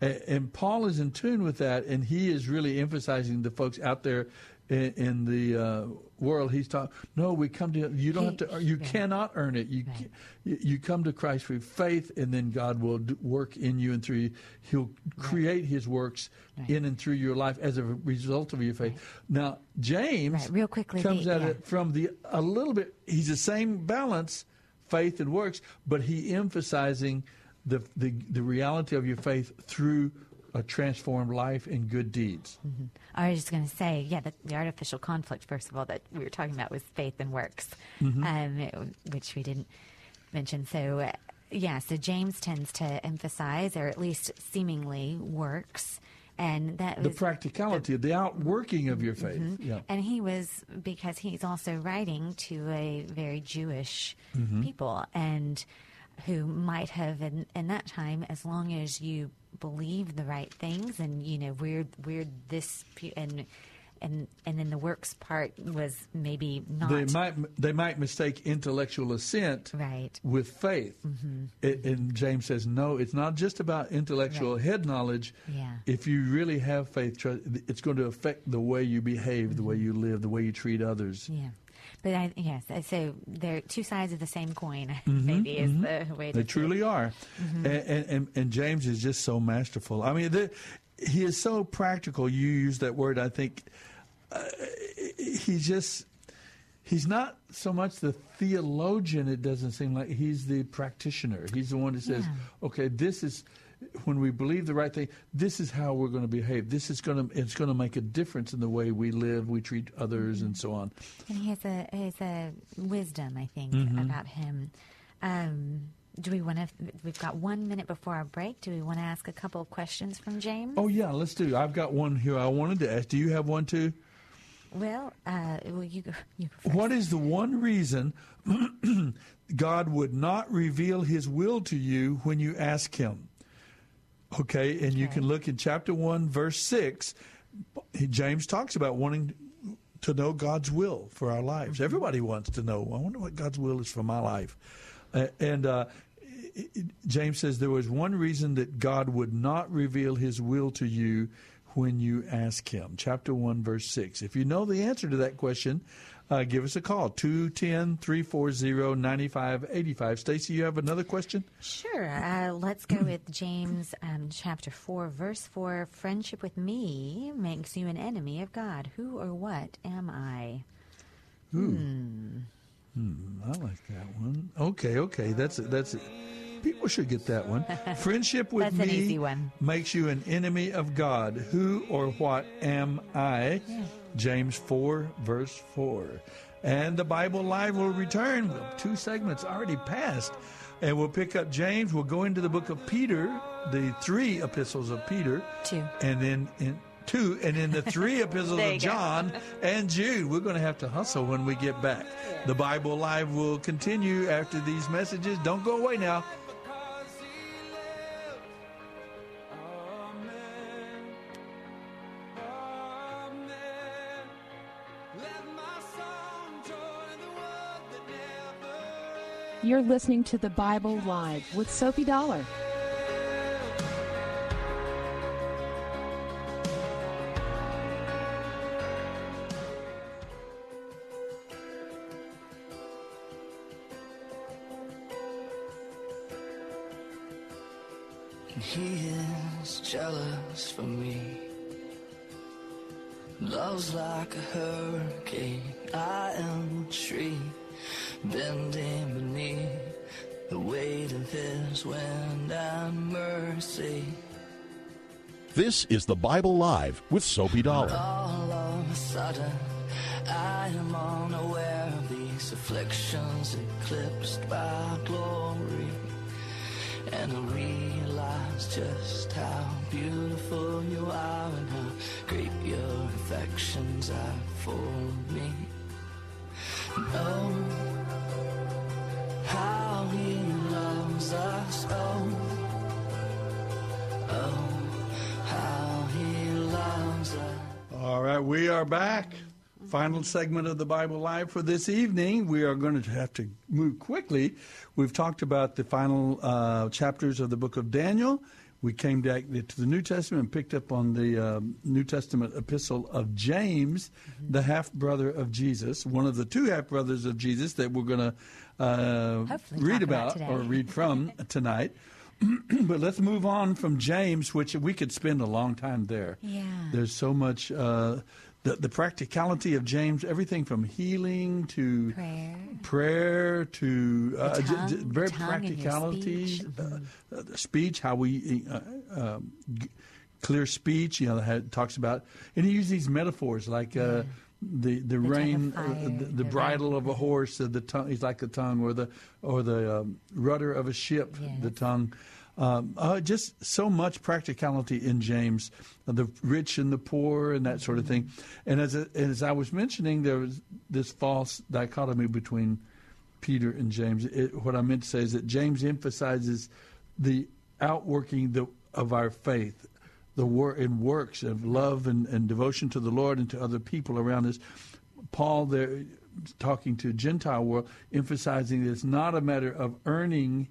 And Paul is in tune with that, and he is really emphasizing the folks out there in, in the uh, world. He's talking. No, we come to you. Don't have to. You cannot earn it. You Right. you come to Christ through faith, and then God will work in you and through you. He'll create His works Right. in and through your life as a result of your faith. Now, James Right, real quickly, comes the- at yeah. it from the a little bit. He's the same balance, faith and works, but he emphasizing the the, the reality of your faith through a transformed life and good deeds. I was just going to say, yeah, the, the artificial conflict, first of all, that we were talking about was faith and works, Mhm. um, which we didn't mention. So, uh, yeah, so James tends to emphasize, or at least seemingly works, and that The practicality, the outworking of your faith. Mhm. Yeah. And he was because he's also writing to a very Jewish Mhm. people and who might have in, in that time, as long as you believe the right things and you know we're we're this and and and then the works part was maybe not They might they might mistake intellectual assent right with faith. Mhm. A- And James says, no, it's not just about intellectual Right. head knowledge. Yeah. If you really have faith, it's going to affect the way you behave, the way Mm-hmm. you live, the way you treat others. yeah. But I, yes, so they're two sides of the same coin. Mhm, maybe is mhm. the way to They truly it. are. Mhm. And, and, and, and James is just so masterful. I mean, the, he is so practical. You use that word, I think. Uh, he just, he's not so much the theologian, it doesn't seem like. He's the practitioner. He's the one that says, Yeah. okay, this is. When we believe the right thing, this is how we're going to behave. This is going to it's going to make a difference in the way we live, we treat others, and so on. And he has a he has a wisdom, I think, Mhm. about him. Um, do we want to? We've got one minute before our break. Do we want to ask a couple of questions from James? Oh yeah, let's do. I've got one here. I wanted to ask. Do you have one too? Well, uh, well, you go. You go What is the one reason God would not reveal his will to you when you ask him? Okay, and you can look in chapter 1, verse 6. James talks about wanting to know God's will for our lives. Everybody wants to know, I wonder what God's will is for my life. Uh, and uh, James says there was one reason that God would not reveal his will to you when you ask him. Chapter 1, verse 6. If you know the answer to that question, uh, give us a call 210 340 9585. Stacy, you have another question? Sure. Uh, let's go with James um, chapter 4, verse 4. Friendship with me makes you an enemy of God. Who or what am I? Ooh. Hmm. Hmm, I like that one. Okay, okay, that's it. That's it. People should get that one. Friendship with me easy one. makes you an enemy of God. Who or what am I? James 4, verse 4. And the Bible Live will return. Two segments already passed. And we'll pick up James. We'll go into the book of Peter, the three epistles of Peter. Two. And then in two, and in the three epistles of. John and Jude. We're going to have to hustle when we get back. The Bible Live will continue after these messages. Don't go away now. You're listening to the Bible Live with Soapy Dollar. He is jealous for me. Love's like a hurricane. I am a tree bending beneath the weight of his wind and mercy. This is the Bible Live with Soapy Dollar. All of a sudden, I am unaware of these afflictions eclipsed by glory. And I realize just how beautiful you are and how great your affections are for me. Oh, how he loves us. Oh, oh, how he loves us. All right, we are back. Final segment of the Bible Live for this evening. We are going to have to move quickly. We've talked about the final uh, chapters of the book of Daniel. We came back to the New Testament and picked up on the uh, New Testament epistle of James, the half brother of Jesus, one of the two half brothers of Jesus that we're going to uh, read about about or read from tonight. but let's move on from James, which we could spend a long time there. Yeah. There's so much. Uh, the, the practicality of James, everything from healing to Prayer. prayer to uh, The j- j- very the tongue practicality, speech. uh, uh, speech, how we uh, um, g- clear speech. You know, had, talks about, and he uses these metaphors like. Uh, the the, rein, fire, uh, the, the, the bridle of a horse, uh, the tongue. He's like the tongue, or the or the um, rudder of a ship, the tongue. Um, uh, just so much practicality in James, uh, the rich and the poor, and that sort of thing. And as a, as I was mentioning, there was this false dichotomy between Peter and James. It, what I meant to say is that James emphasizes the outworking the, of our faith, the work in works of love and, and devotion to the Lord and to other people around us. Paul there talking to Gentile world, emphasizing that it's not a matter of earning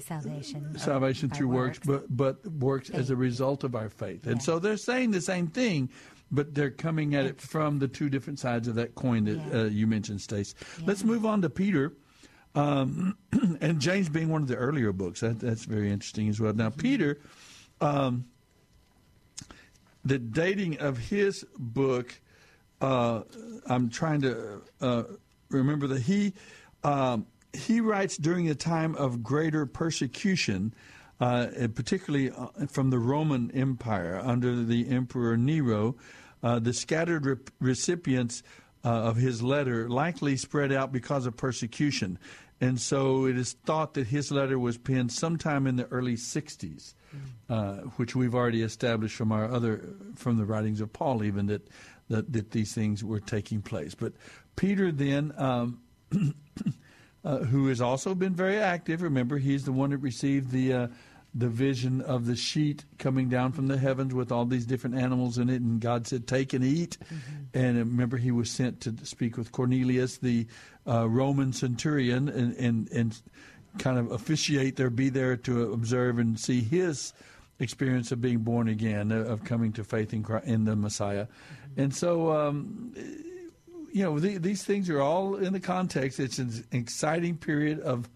Salvation. salvation through works, but but works as a result of our faith. And so they're saying the same thing, but they're coming at it from the two different sides of that coin that Yeah. uh, you mentioned, Stace. Let's move on to Peter. Um, and James being one of the earlier books, that, that's very interesting as well. Now, Peter, um, the dating of his book, uh, I'm trying to uh, remember that he um, he writes during a time of greater persecution, uh, particularly uh, from the Roman Empire under the Emperor Nero. Uh, the scattered re- recipients uh, of his letter likely spread out because of persecution. And so it is thought that his letter was penned sometime in the early 60s, uh, which we've already established from our other from the writings of Paul, even that that, that these things were taking place. But Peter then. Um, uh, who has also been very active. Remember, he's the one that received the uh, the vision of the sheet coming down from the heavens with all these different animals in it, and God said, "Take and eat." And uh, remember, he was sent to speak with Cornelius, the uh, Roman centurion, and, and and kind of officiate there, be there to observe and see his experience of being born again, uh, of coming to faith in Christ, in the Messiah. And so. Um, you know, the, these things are all in the context. It's an exciting period of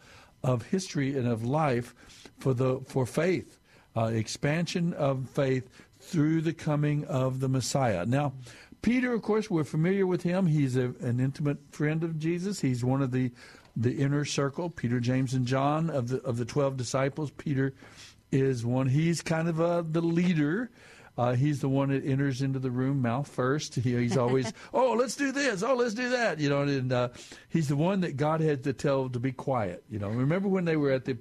of history and of life for the for faith, uh, expansion of faith through the coming of the Messiah. Now, Peter, of course, we're familiar with him. He's a, an intimate friend of Jesus. He's one of the the inner circle. Peter, James, and John of the of the twelve disciples. Peter is one. He's kind of uh, the leader. Uh, he's the one that enters into the room mouth first. He, he's always, oh, let's do this. Oh, let's do that. You know, and uh, he's the one that God had to tell to be quiet. You know, remember when they were at the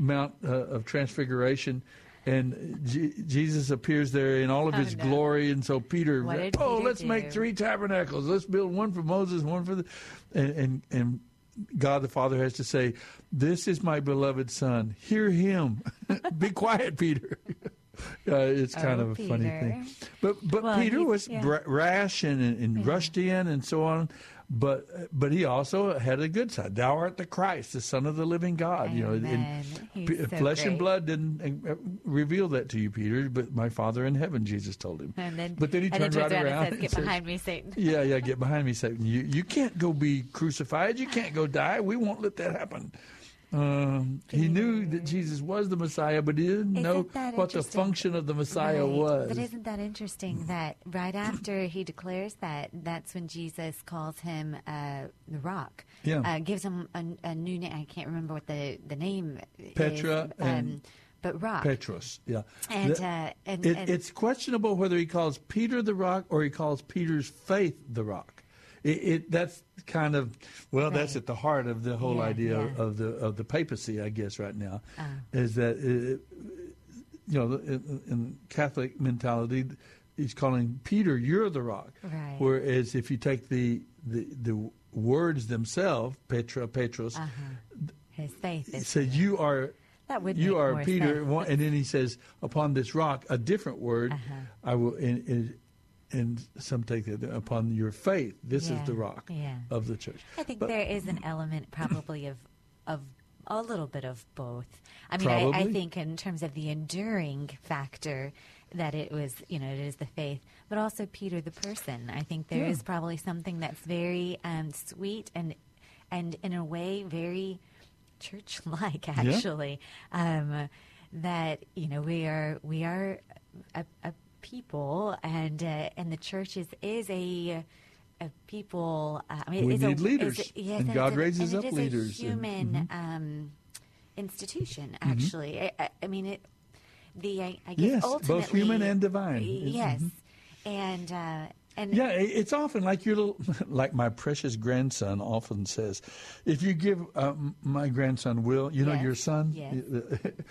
Mount uh, of Transfiguration, and J- Jesus appears there in all of Oh, his no. glory, and so Peter, oh, Peter let's make three tabernacles. Let's build one for Moses, one for the, and and, and God the Father has to say, "This is my beloved Son. Hear him. Be quiet, Peter." Uh, it's kind Oh, of a funny thing, but but Well, Peter was yeah. rash and, and rushed in and so on, but but he also had a good side. Thou art the Christ, the Son of the living God. You know, and P- so flesh and blood didn't uh, reveal that to you, Peter, but my Father in heaven, Jesus told him. And then, but then he and turned turns right around around and says, "Get says, behind me, Satan." yeah, yeah, get behind me, Satan. You you can't go be crucified. You can't go die. We won't let that happen. Um, he knew that Jesus was the Messiah, but he didn't know Isn't that what the function of the Messiah Right. was. But isn't that interesting that right after he declares that, that's when Jesus calls him uh, the Rock. Yeah. Uh, gives him a, a new name. I can't remember what the, the name Petra is. and um, but Rock. Petrus, yeah. And, The- uh, and- it, and- it's questionable whether he calls Peter the rock or he calls Peter's faith the rock. It, it that's kind of well, that's at the heart of the whole Yeah, idea yeah. of the of the papacy, I guess, right now, Ah. is that it, you know, in, in Catholic mentality, he's calling Peter, "You're the rock," Right. whereas if you take the the, the words themselves, Petra, Petros, Uh-huh. His faith says you are That would you are Peter, sense. and then he says, "Upon this rock," a different word. Uh-huh. I will, and, and, and some take it upon your faith. This Yeah, is the rock yeah. of the church. I think But- there is an element probably of of a little bit of both. I mean, I, I think in terms of the enduring factor that it was, you know, it is the faith, but also Peter the person. I think there is Yeah. probably something that's very um, sweet and and in a way very church-like, actually. Um, that you know we are we are a, a people, and uh, and the church is is a a people. Uh, I mean, We it's need a, leaders, a- yes, and it's God raises and up is leaders, A and- human mhm. um, institution, Mhm. actually. I, I, I mean, it. the I, I guess Yes, both human and divine. Yes, Mhm. and uh, and Yeah, it's often like your little, like my precious grandson often says, if you give uh, my grandson Will, you know Yes, your son, yes.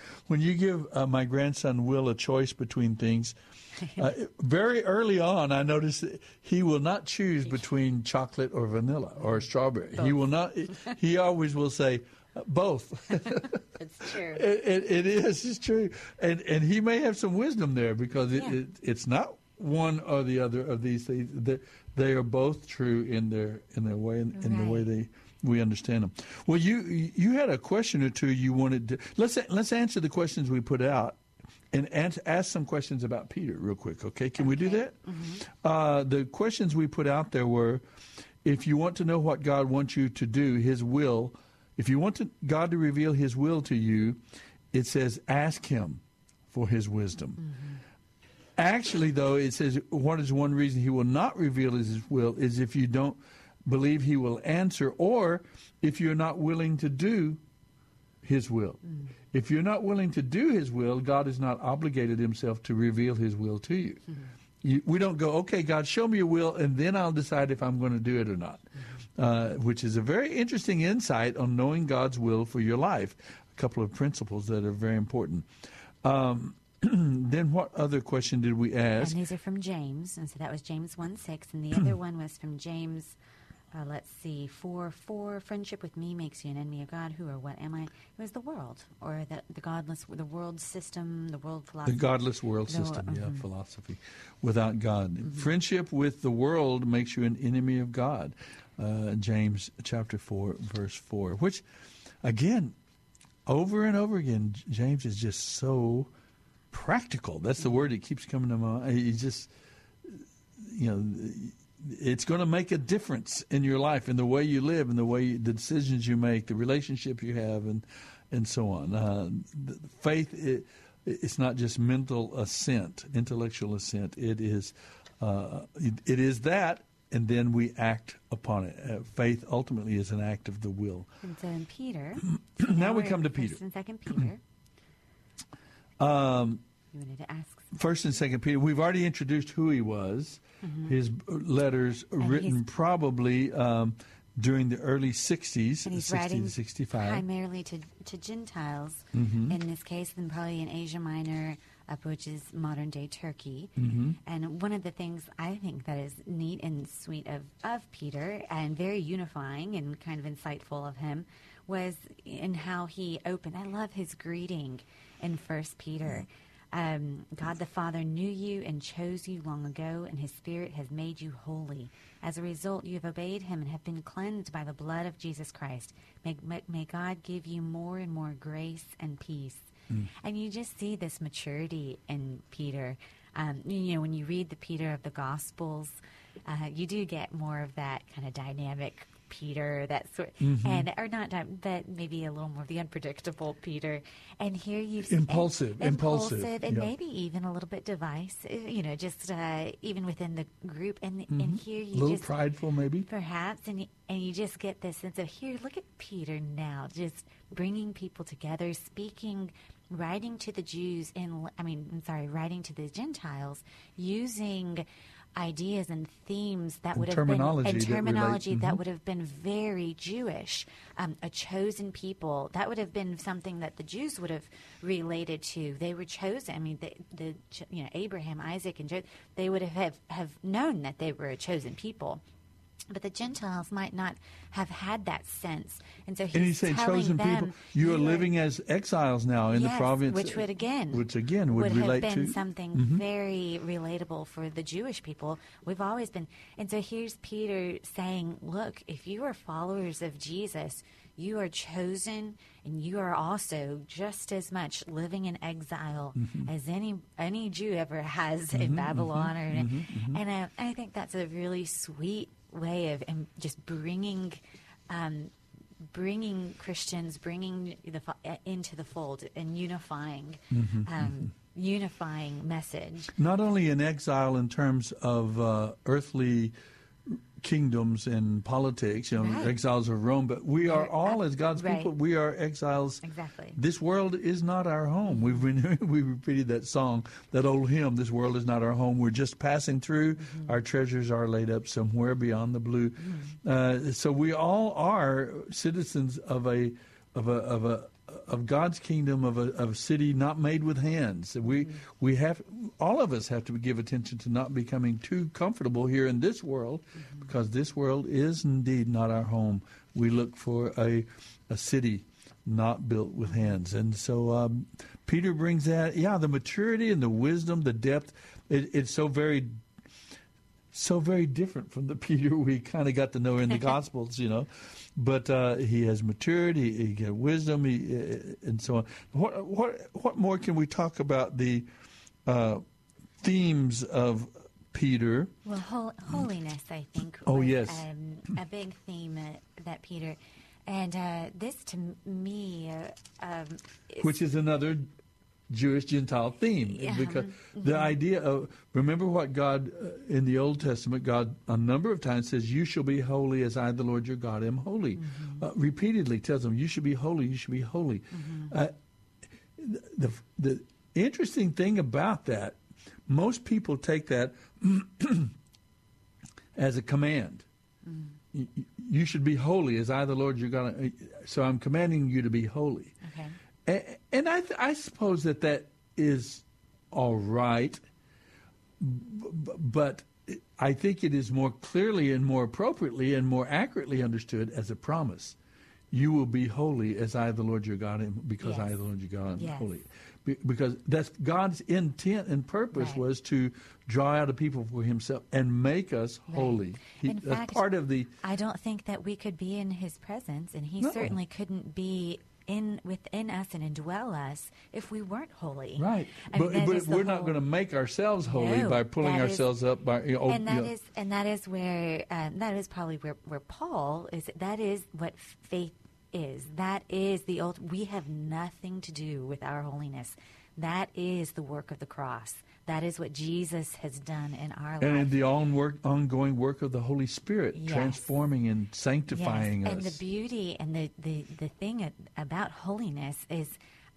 when you give uh, my grandson Will a choice between things, uh, very early on, I noticed that he will not choose between chocolate or vanilla or strawberry. He will not. He always will say. uh, Both. it's true. It, it, it is. It's true, and and he may have some wisdom there because it, Yeah. it, it's not one or the other of these things. They, they are both true in their in their way in, in the way they we understand them. Well, you you had a question or two you wanted to let's let's answer the questions we put out. And ans- ask some questions about Peter real quick, okay? Can we do that? Uh, the questions we put out there were if you want to know what God wants you to do, His will, if you want to, God to reveal His will to you, it says ask Him for His wisdom. Actually, though, it says what is one reason He will not reveal His will is if you don't believe He will answer, or if you're not willing to do His will. If you're not willing to do His will, God has not obligated Himself to reveal His will to you. You, we don't go, okay, God, show me your will, and then I'll decide if I'm going to do it or not, uh, which is a very interesting insight on knowing God's will for your life. A couple of principles that are very important. Um, then, what other question did we ask? And these are from James, and so that was James 1 6, and the other one was from James, uh, let's see, 4 4. Friendship with me makes you an enemy of God. Who or what am I? It was the world, or the, the godless, the world system, the world philosophy. The godless world The system, yeah, mhm. philosophy. Without God. Friendship with the world makes you an enemy of God. Uh, James chapter 4, verse 4. Which, again, over and over again, James is just so practical. That's the word that keeps coming to my mind. He's just, you know, it's going to make a difference in your life, in the way you live, in the way you, the decisions you make, the relationship you have, and and so on. Uh, faith, it, it's not just mental assent, intellectual assent. It is, uh, it, it is that, and then we act upon it. Uh, faith ultimately is an act of the will. And so in Peter, Now we come to Peter. Second Peter. Um, you wanted to ask. First and Second Peter. We've already introduced who he was. Mhm. His letters And written probably um, during the early '60s, And he's 60 writing to '65. primarily to, to Gentiles Mhm. in this case, then probably in Asia Minor, up which is modern day Turkey. Mhm. And one of the things I think that is neat and sweet of, of Peter and very unifying and kind of insightful of him was in how he opened. I love his greeting in First Peter. Um, God the Father knew you and chose you long ago, and His Spirit has made you holy. As a result, you have obeyed Him and have been cleansed by the blood of Jesus Christ. May, may, may God give you more and more grace and peace. Mm. And you just see this maturity in Peter. Um, you know, when you read the Peter of the Gospels, uh, you do get more of that kind of dynamic Peter, that sort, Mhm. and or not, but maybe a little more of the unpredictable Peter. And here you Impulsive, and, impulsive, and yeah. maybe even a little bit divisive. You know, just uh, even within the group. And and Mhm. here a you little just prideful, maybe. perhaps and and you just get this sense of here look at peter now just bringing people together speaking writing to the jews in i mean i'm sorry writing to the gentiles using ideas and themes that And would have terminology been and that relate- terminology that mhm. would have been very jewish um, a chosen people that would have been something that the jews would have related to. They were chosen. I mean the, the you know abraham isaac and Jacob, they would have, have have known that they were a chosen people but the Gentiles might not have had that sense, and so he's and he said, telling "Chosen them, people, you are living as exiles now in Yes, the province, which would again, which again would, relate have been to something Mhm. very relatable for the Jewish people. We've always been, and so here's Peter saying, "Look, if you are followers of Jesus." You are chosen, and you are also just as much living in exile Mhm. as any any Jew ever has in Mhm, Babylon. mhm, or mhm, mhm. And uh, I think that's a really sweet way of um, just bringing um, bringing Christians, bringing the uh, into the fold, and unifying, Mhm, um, unifying message. not only in exile in terms of uh, earthly kingdoms and politics, you know, Right. exiles of Rome, but we are all, as God's right. people, we are exiles. Exactly. This world is not our home. We've been, we repeated that song, that old hymn, This world is not our home. We're just passing through. Mm-hmm. Our treasures are laid up somewhere beyond the blue. Uh, so we all are citizens of a, of a, of a, of God's kingdom of a, of a city not made with hands. We we have all of us have to give attention to not becoming too comfortable here in this world, because this world is indeed not our home. We look for a a city not built with hands, and so um, Peter brings that. Yeah, the maturity and the wisdom, the depth. It, it's so very so very different from the Peter we kind of got to know in the Gospels, you know. But uh, he has matured, he, he got wisdom, he, uh, and so on. What what what more can we talk about the uh, themes of Peter? Well, hol- holiness, I think. Oh, was, yes. um, a big theme uh, that Peter, and uh, this to me, uh, um, is- which is another Jewish Gentile theme. Yeah. Because the idea of, remember what God, uh, in the Old Testament, God a number of times says, You shall be holy as I, the Lord your God, am holy. Uh, repeatedly tells them, You should be holy, you should be holy. Uh, the, the interesting thing about that, most people take that as a command. You, you should be holy as I, the Lord your God. So I'm commanding you to be holy. Okay. And I, th- I suppose that that is all right, b- but I think it is more clearly and more appropriately and more accurately understood as a promise. You will be holy as I, the Lord your God, am, because I, the Lord your God, am Yes. holy. Be- because that's God's intent and purpose Right. was to draw out a people for Himself and make us Right. holy. He- In that's fact, part of the I don't think that we could be in His presence, and He No. certainly couldn't be in within us and indwell us if we weren't holy. Right, I but, that but we're not whole- going to make ourselves holy No, by pulling that is- ourselves up by. You know, and you know, is and that is where um, that is probably where, where Paul is. That is what faith is. That is the old. We have nothing to do with our holiness. That is the work of the cross. That is what Jesus has done in our lives. and the on work, ongoing work of the Holy Spirit, Yes. transforming and sanctifying yes. us. And the beauty and the, the, the thing about holiness is,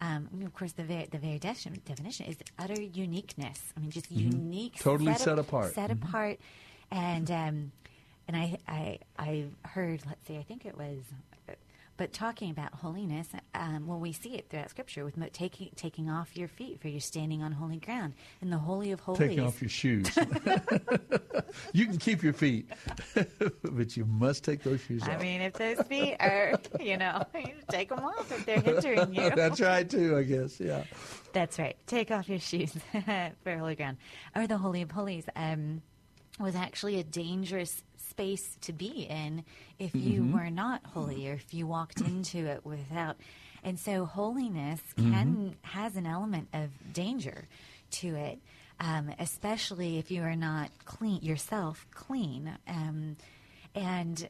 um, of course, the very, the very definition, definition is utter uniqueness. I mean, just unique, Mm-hmm. Totally set, set ap- apart. set Mhm. apart. And um, and I I I heard, let's see, I think it was. But talking about holiness, um, well, we see it throughout Scripture with mo- taking taking off your feet for you're standing on holy ground in the holy of holies. Taking off your shoes. you can keep your feet, but you must take those shoes I off. mean, if those feet are, you know, you take them off if they're hindering you. That's right too, I guess. Yeah. That's right. Take off your shoes for holy ground. Or the Holy of Holies um, was actually a dangerous space to be in if you Mhm. were not holy or if you walked into it without. And so holiness can has an element of danger to it, um, especially if you are not clean yourself clean. Um, and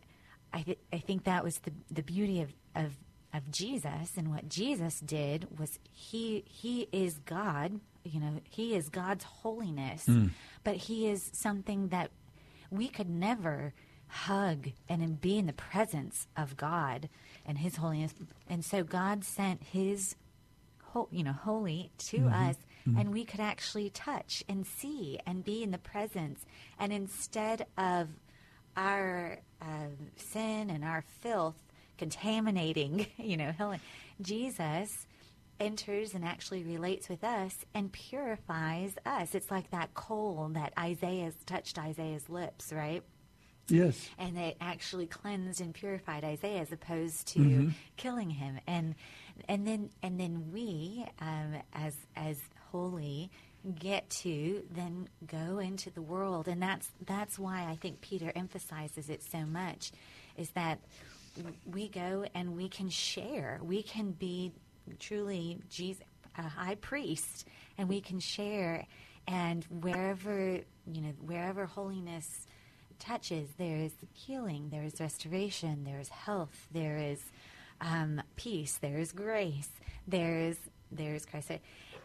I, th- I think that was the the beauty of, of of Jesus and what Jesus did was he he is God, you know, he is God's holiness, Mm. but he is something that we could never hug and be in the presence of God and his holiness. And so God sent his ho- you know, holy to Mhm. us Mhm. and we could actually touch and see and be in the presence and instead of our uh, sin and our filth contaminating, you know, healing, Jesus enters and actually relates with us and purifies us. It's like that coal that Isaiah's touched Isaiah's lips, right? Yes. and it actually cleansed and purified Isaiah as opposed to Mhm. killing him. And and then and then we, um, as as holy, get to then go into the world, and that's that's why I think Peter emphasizes it so much, is that we go and we can share, we can be truly Jesus, a high priest, and we can share, and wherever you know wherever holiness touches, there is healing, there is restoration, there is health, there is um, peace, there is grace, there is there is Christ,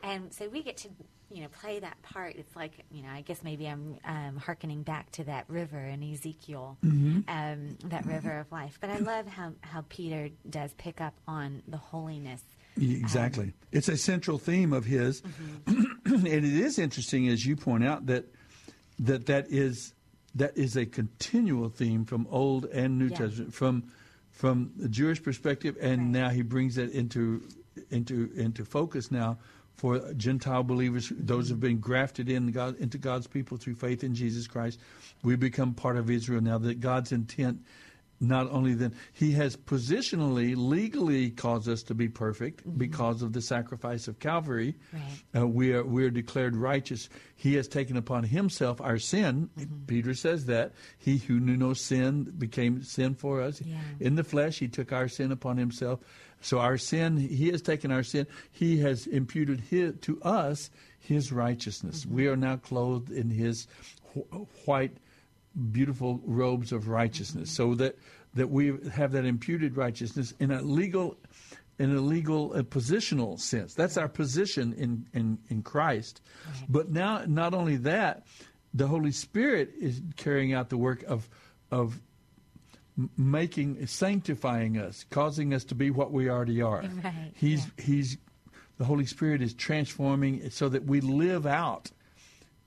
and so we get to you know, play that part, it's like, you know, I guess maybe I'm um, hearkening back to that river in Ezekiel, Mhm. um, that river of life. But I love how, how Peter does pick up on the holiness. Exactly. it's a central theme of his. Mm-hmm. and it is interesting, as you point out, that that that is that is a continual theme from Old and New Yeah. Testament, from from the Jewish perspective, and now he brings that into into into focus now for Gentile believers, those who have been grafted in God, into God's people through faith in Jesus Christ. We become part of Israel now. That God's intent not only then he has positionally legally caused us to be perfect mm-hmm. because of the sacrifice of calvary. Uh, we are we are declared righteous. He has taken upon himself our sin. Mm-hmm. Peter says that. He who knew no sin became sin for us. In the flesh he took our sin upon himself. So our sin he has taken our sin. He has imputed his, to us his righteousness. Mm-hmm. We are now clothed in his wh- white beautiful robes of righteousness. So that that we have that imputed righteousness in a legal in a legal uh, positional sense. That's our position in in, in Christ. But now not only that the holy spirit is carrying out the work of of making sanctifying us causing us to be what we already are. Right, he's he's the holy spirit is transforming it so that we live out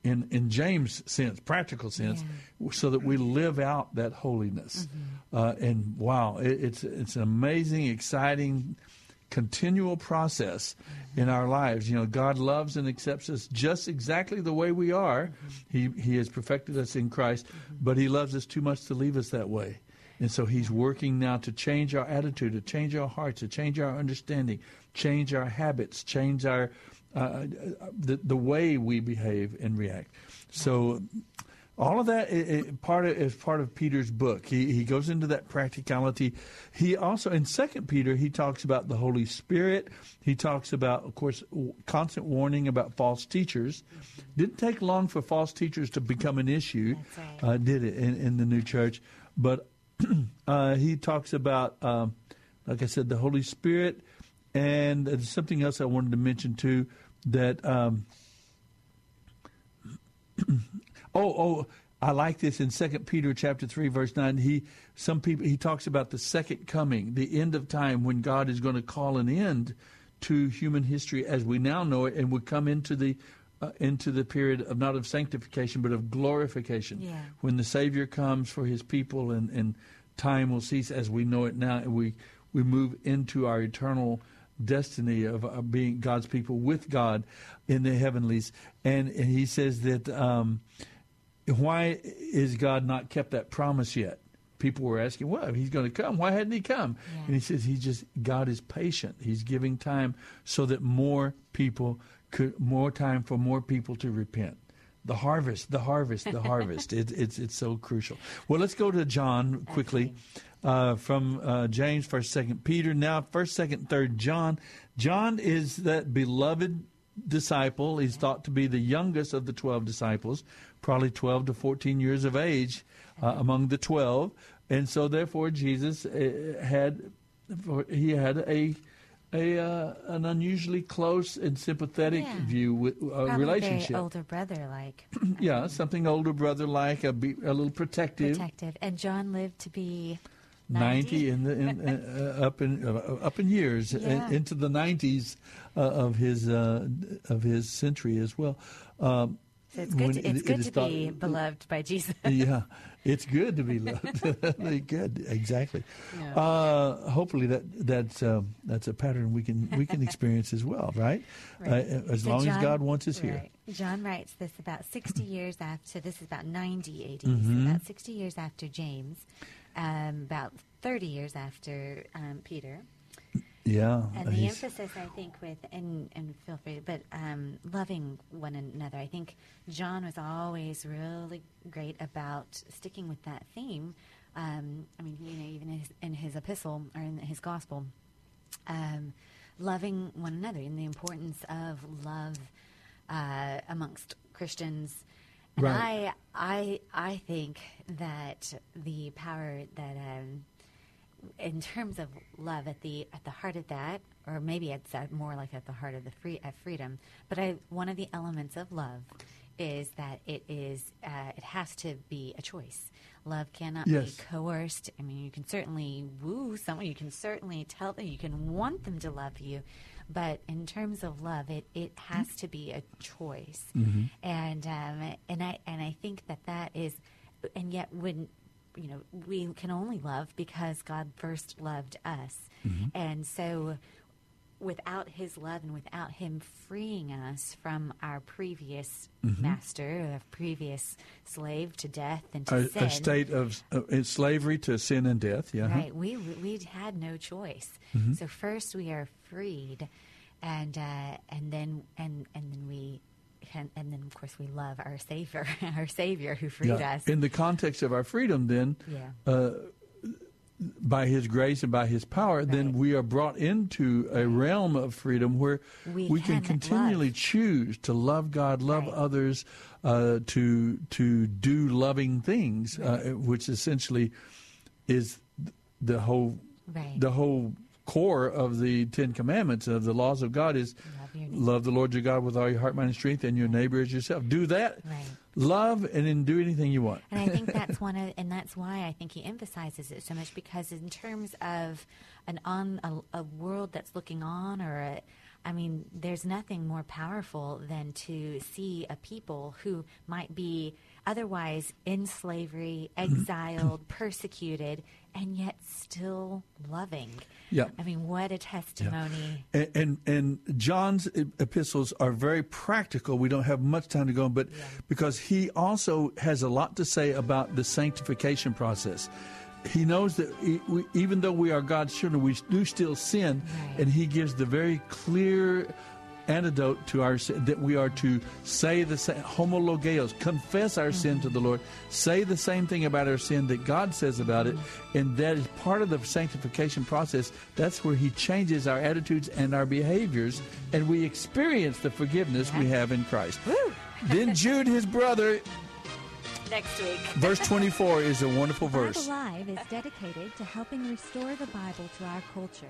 in in James' sense, practical sense, so that we live out that holiness. Mm-hmm. Uh, and wow, it, it's it's an amazing, exciting, continual process mm-hmm. in our lives. You know, God loves and accepts us just exactly the way we are. Mm-hmm. He He has perfected us in Christ, but He loves us too much to leave us that way. And so He's working now to change our attitude, to change our hearts, to change our understanding, change our habits, change our uh, the the way we behave and react. So all of that i- i- part of, is part of Peter's book. He he goes into that practicality. He also in Second Peter he talks about the Holy Spirit. He talks about, of course, w- constant warning about false teachers. Didn't take long for false teachers to become an issue, uh, did it in, in the new church? But uh, he talks about, um, like I said, the Holy Spirit, and something else I wanted to mention too. That um, oh oh I like this in Second Peter chapter three verse nine. He some people he talks about the second coming, the end of time when God is going to call an end to human history as we now know it, and we come into the uh, into the period of not of sanctification but of glorification. Yeah. When the Savior comes for His people, and, and time will cease as we know it now, and we we move into our eternal destiny of, of being God's people with God in the heavenlies. And, and He says that. Um, why is God not kept that promise yet? People were asking, well, if he's going to come, why hadn't he come? And he says, he just, God is patient. He's giving time so that more people could, more time for more people to repent. The harvest, the harvest, the harvest. It, it's, it's so crucial. Well, let's go to John quickly. Uh, from uh, James, first, second Peter, now first, second, third John. John is that beloved disciple. He's thought to be the youngest of the 12 disciples, probably 12 to 14 years of age uh, among the 12. And so, therefore, Jesus uh, had he had a a uh, an unusually close and sympathetic Yeah. view with uh, relationship. Very older brother like. yeah, something older brother like a, be, a little protective. Protective. And John lived to be 90 in the in, uh, uh, up in uh, up in years in- into the 90s uh, of his uh, of his century as well. Um, So it's good. To, it's it- it good is to thought- be beloved by Jesus. yeah, it's good to be loved. good, exactly. Yeah. Uh, hopefully that that's um, that's a pattern we can we can experience as well, right? Right. Uh, as So long as God wants us here. John writes this about 60 years after, this is about 90 AD, Mhm. so about 60 years after James, um, about 30 years after um, Peter. Yeah, And the emphasis, I think, with, and, and feel free, but um, loving one another. I think John was always really great about sticking with that theme. Um, I mean, you know, even in his, in his epistle or in his gospel, um, loving one another and the importance of love uh, amongst Christians. And Right. I, I, I think that the power that um, in terms of love, at the at the heart of that or maybe it's at more like at the heart of the free uh, freedom. But I, one of the elements of love is that it is uh, it has to be a choice. Love cannot Yes. be coerced. I mean, you can certainly woo someone, you can certainly tell them, you can want them to love you, but in terms of love, it, it has to be a choice. Mhm. And um, and I and I think that that is, and yet when you know we can only love because God first loved us, Mhm. and so without his love and without him freeing us from our previous Mhm. master, our previous slave to death and to A, sin, a state of uh, slavery to sin and death. Yeah. right? We we had no choice. Mhm. So first we are freed, and uh, and then and and then we. Can, and then, of course, we love our Savior, our Savior who freed Yeah. us. In the context of our freedom, then, Yeah. uh, by His grace and by His power, then we are brought into a realm of freedom where We we, can, can continually choose to love God, love others, uh, to to do loving things, uh, which essentially is the whole Right. the whole core of the Ten Commandments of the laws of God is love the Lord your God with all your heart, mind, and strength, and your neighbor as yourself. Do that, Right. love, and then do anything you want. And I think that's one of, and that's why I think he emphasizes it so much because in terms of an on a, a world that's looking on, or a, I mean, there's nothing more powerful than to see a people who might be otherwise in slavery, mm-hmm. exiled, persecuted, and yet still loving. Yeah. I mean, what a testimony. And, and and John's epistles are very practical. We don't have much time to go, but because he also has a lot to say about the sanctification process. He knows that we, even though we are God's children, we do still sin, and he gives the very clear antidote to our sin that we are to say the same homologeos confess our sin to the lord say the same thing about our sin that god says about it and that is part of the sanctification process. That's where he changes our attitudes and our behaviors and we experience the forgiveness we have in christ. Then jude his brother. Next week. verse 24 is a wonderful verse. Bible Live is dedicated to helping restore the Bible to our culture.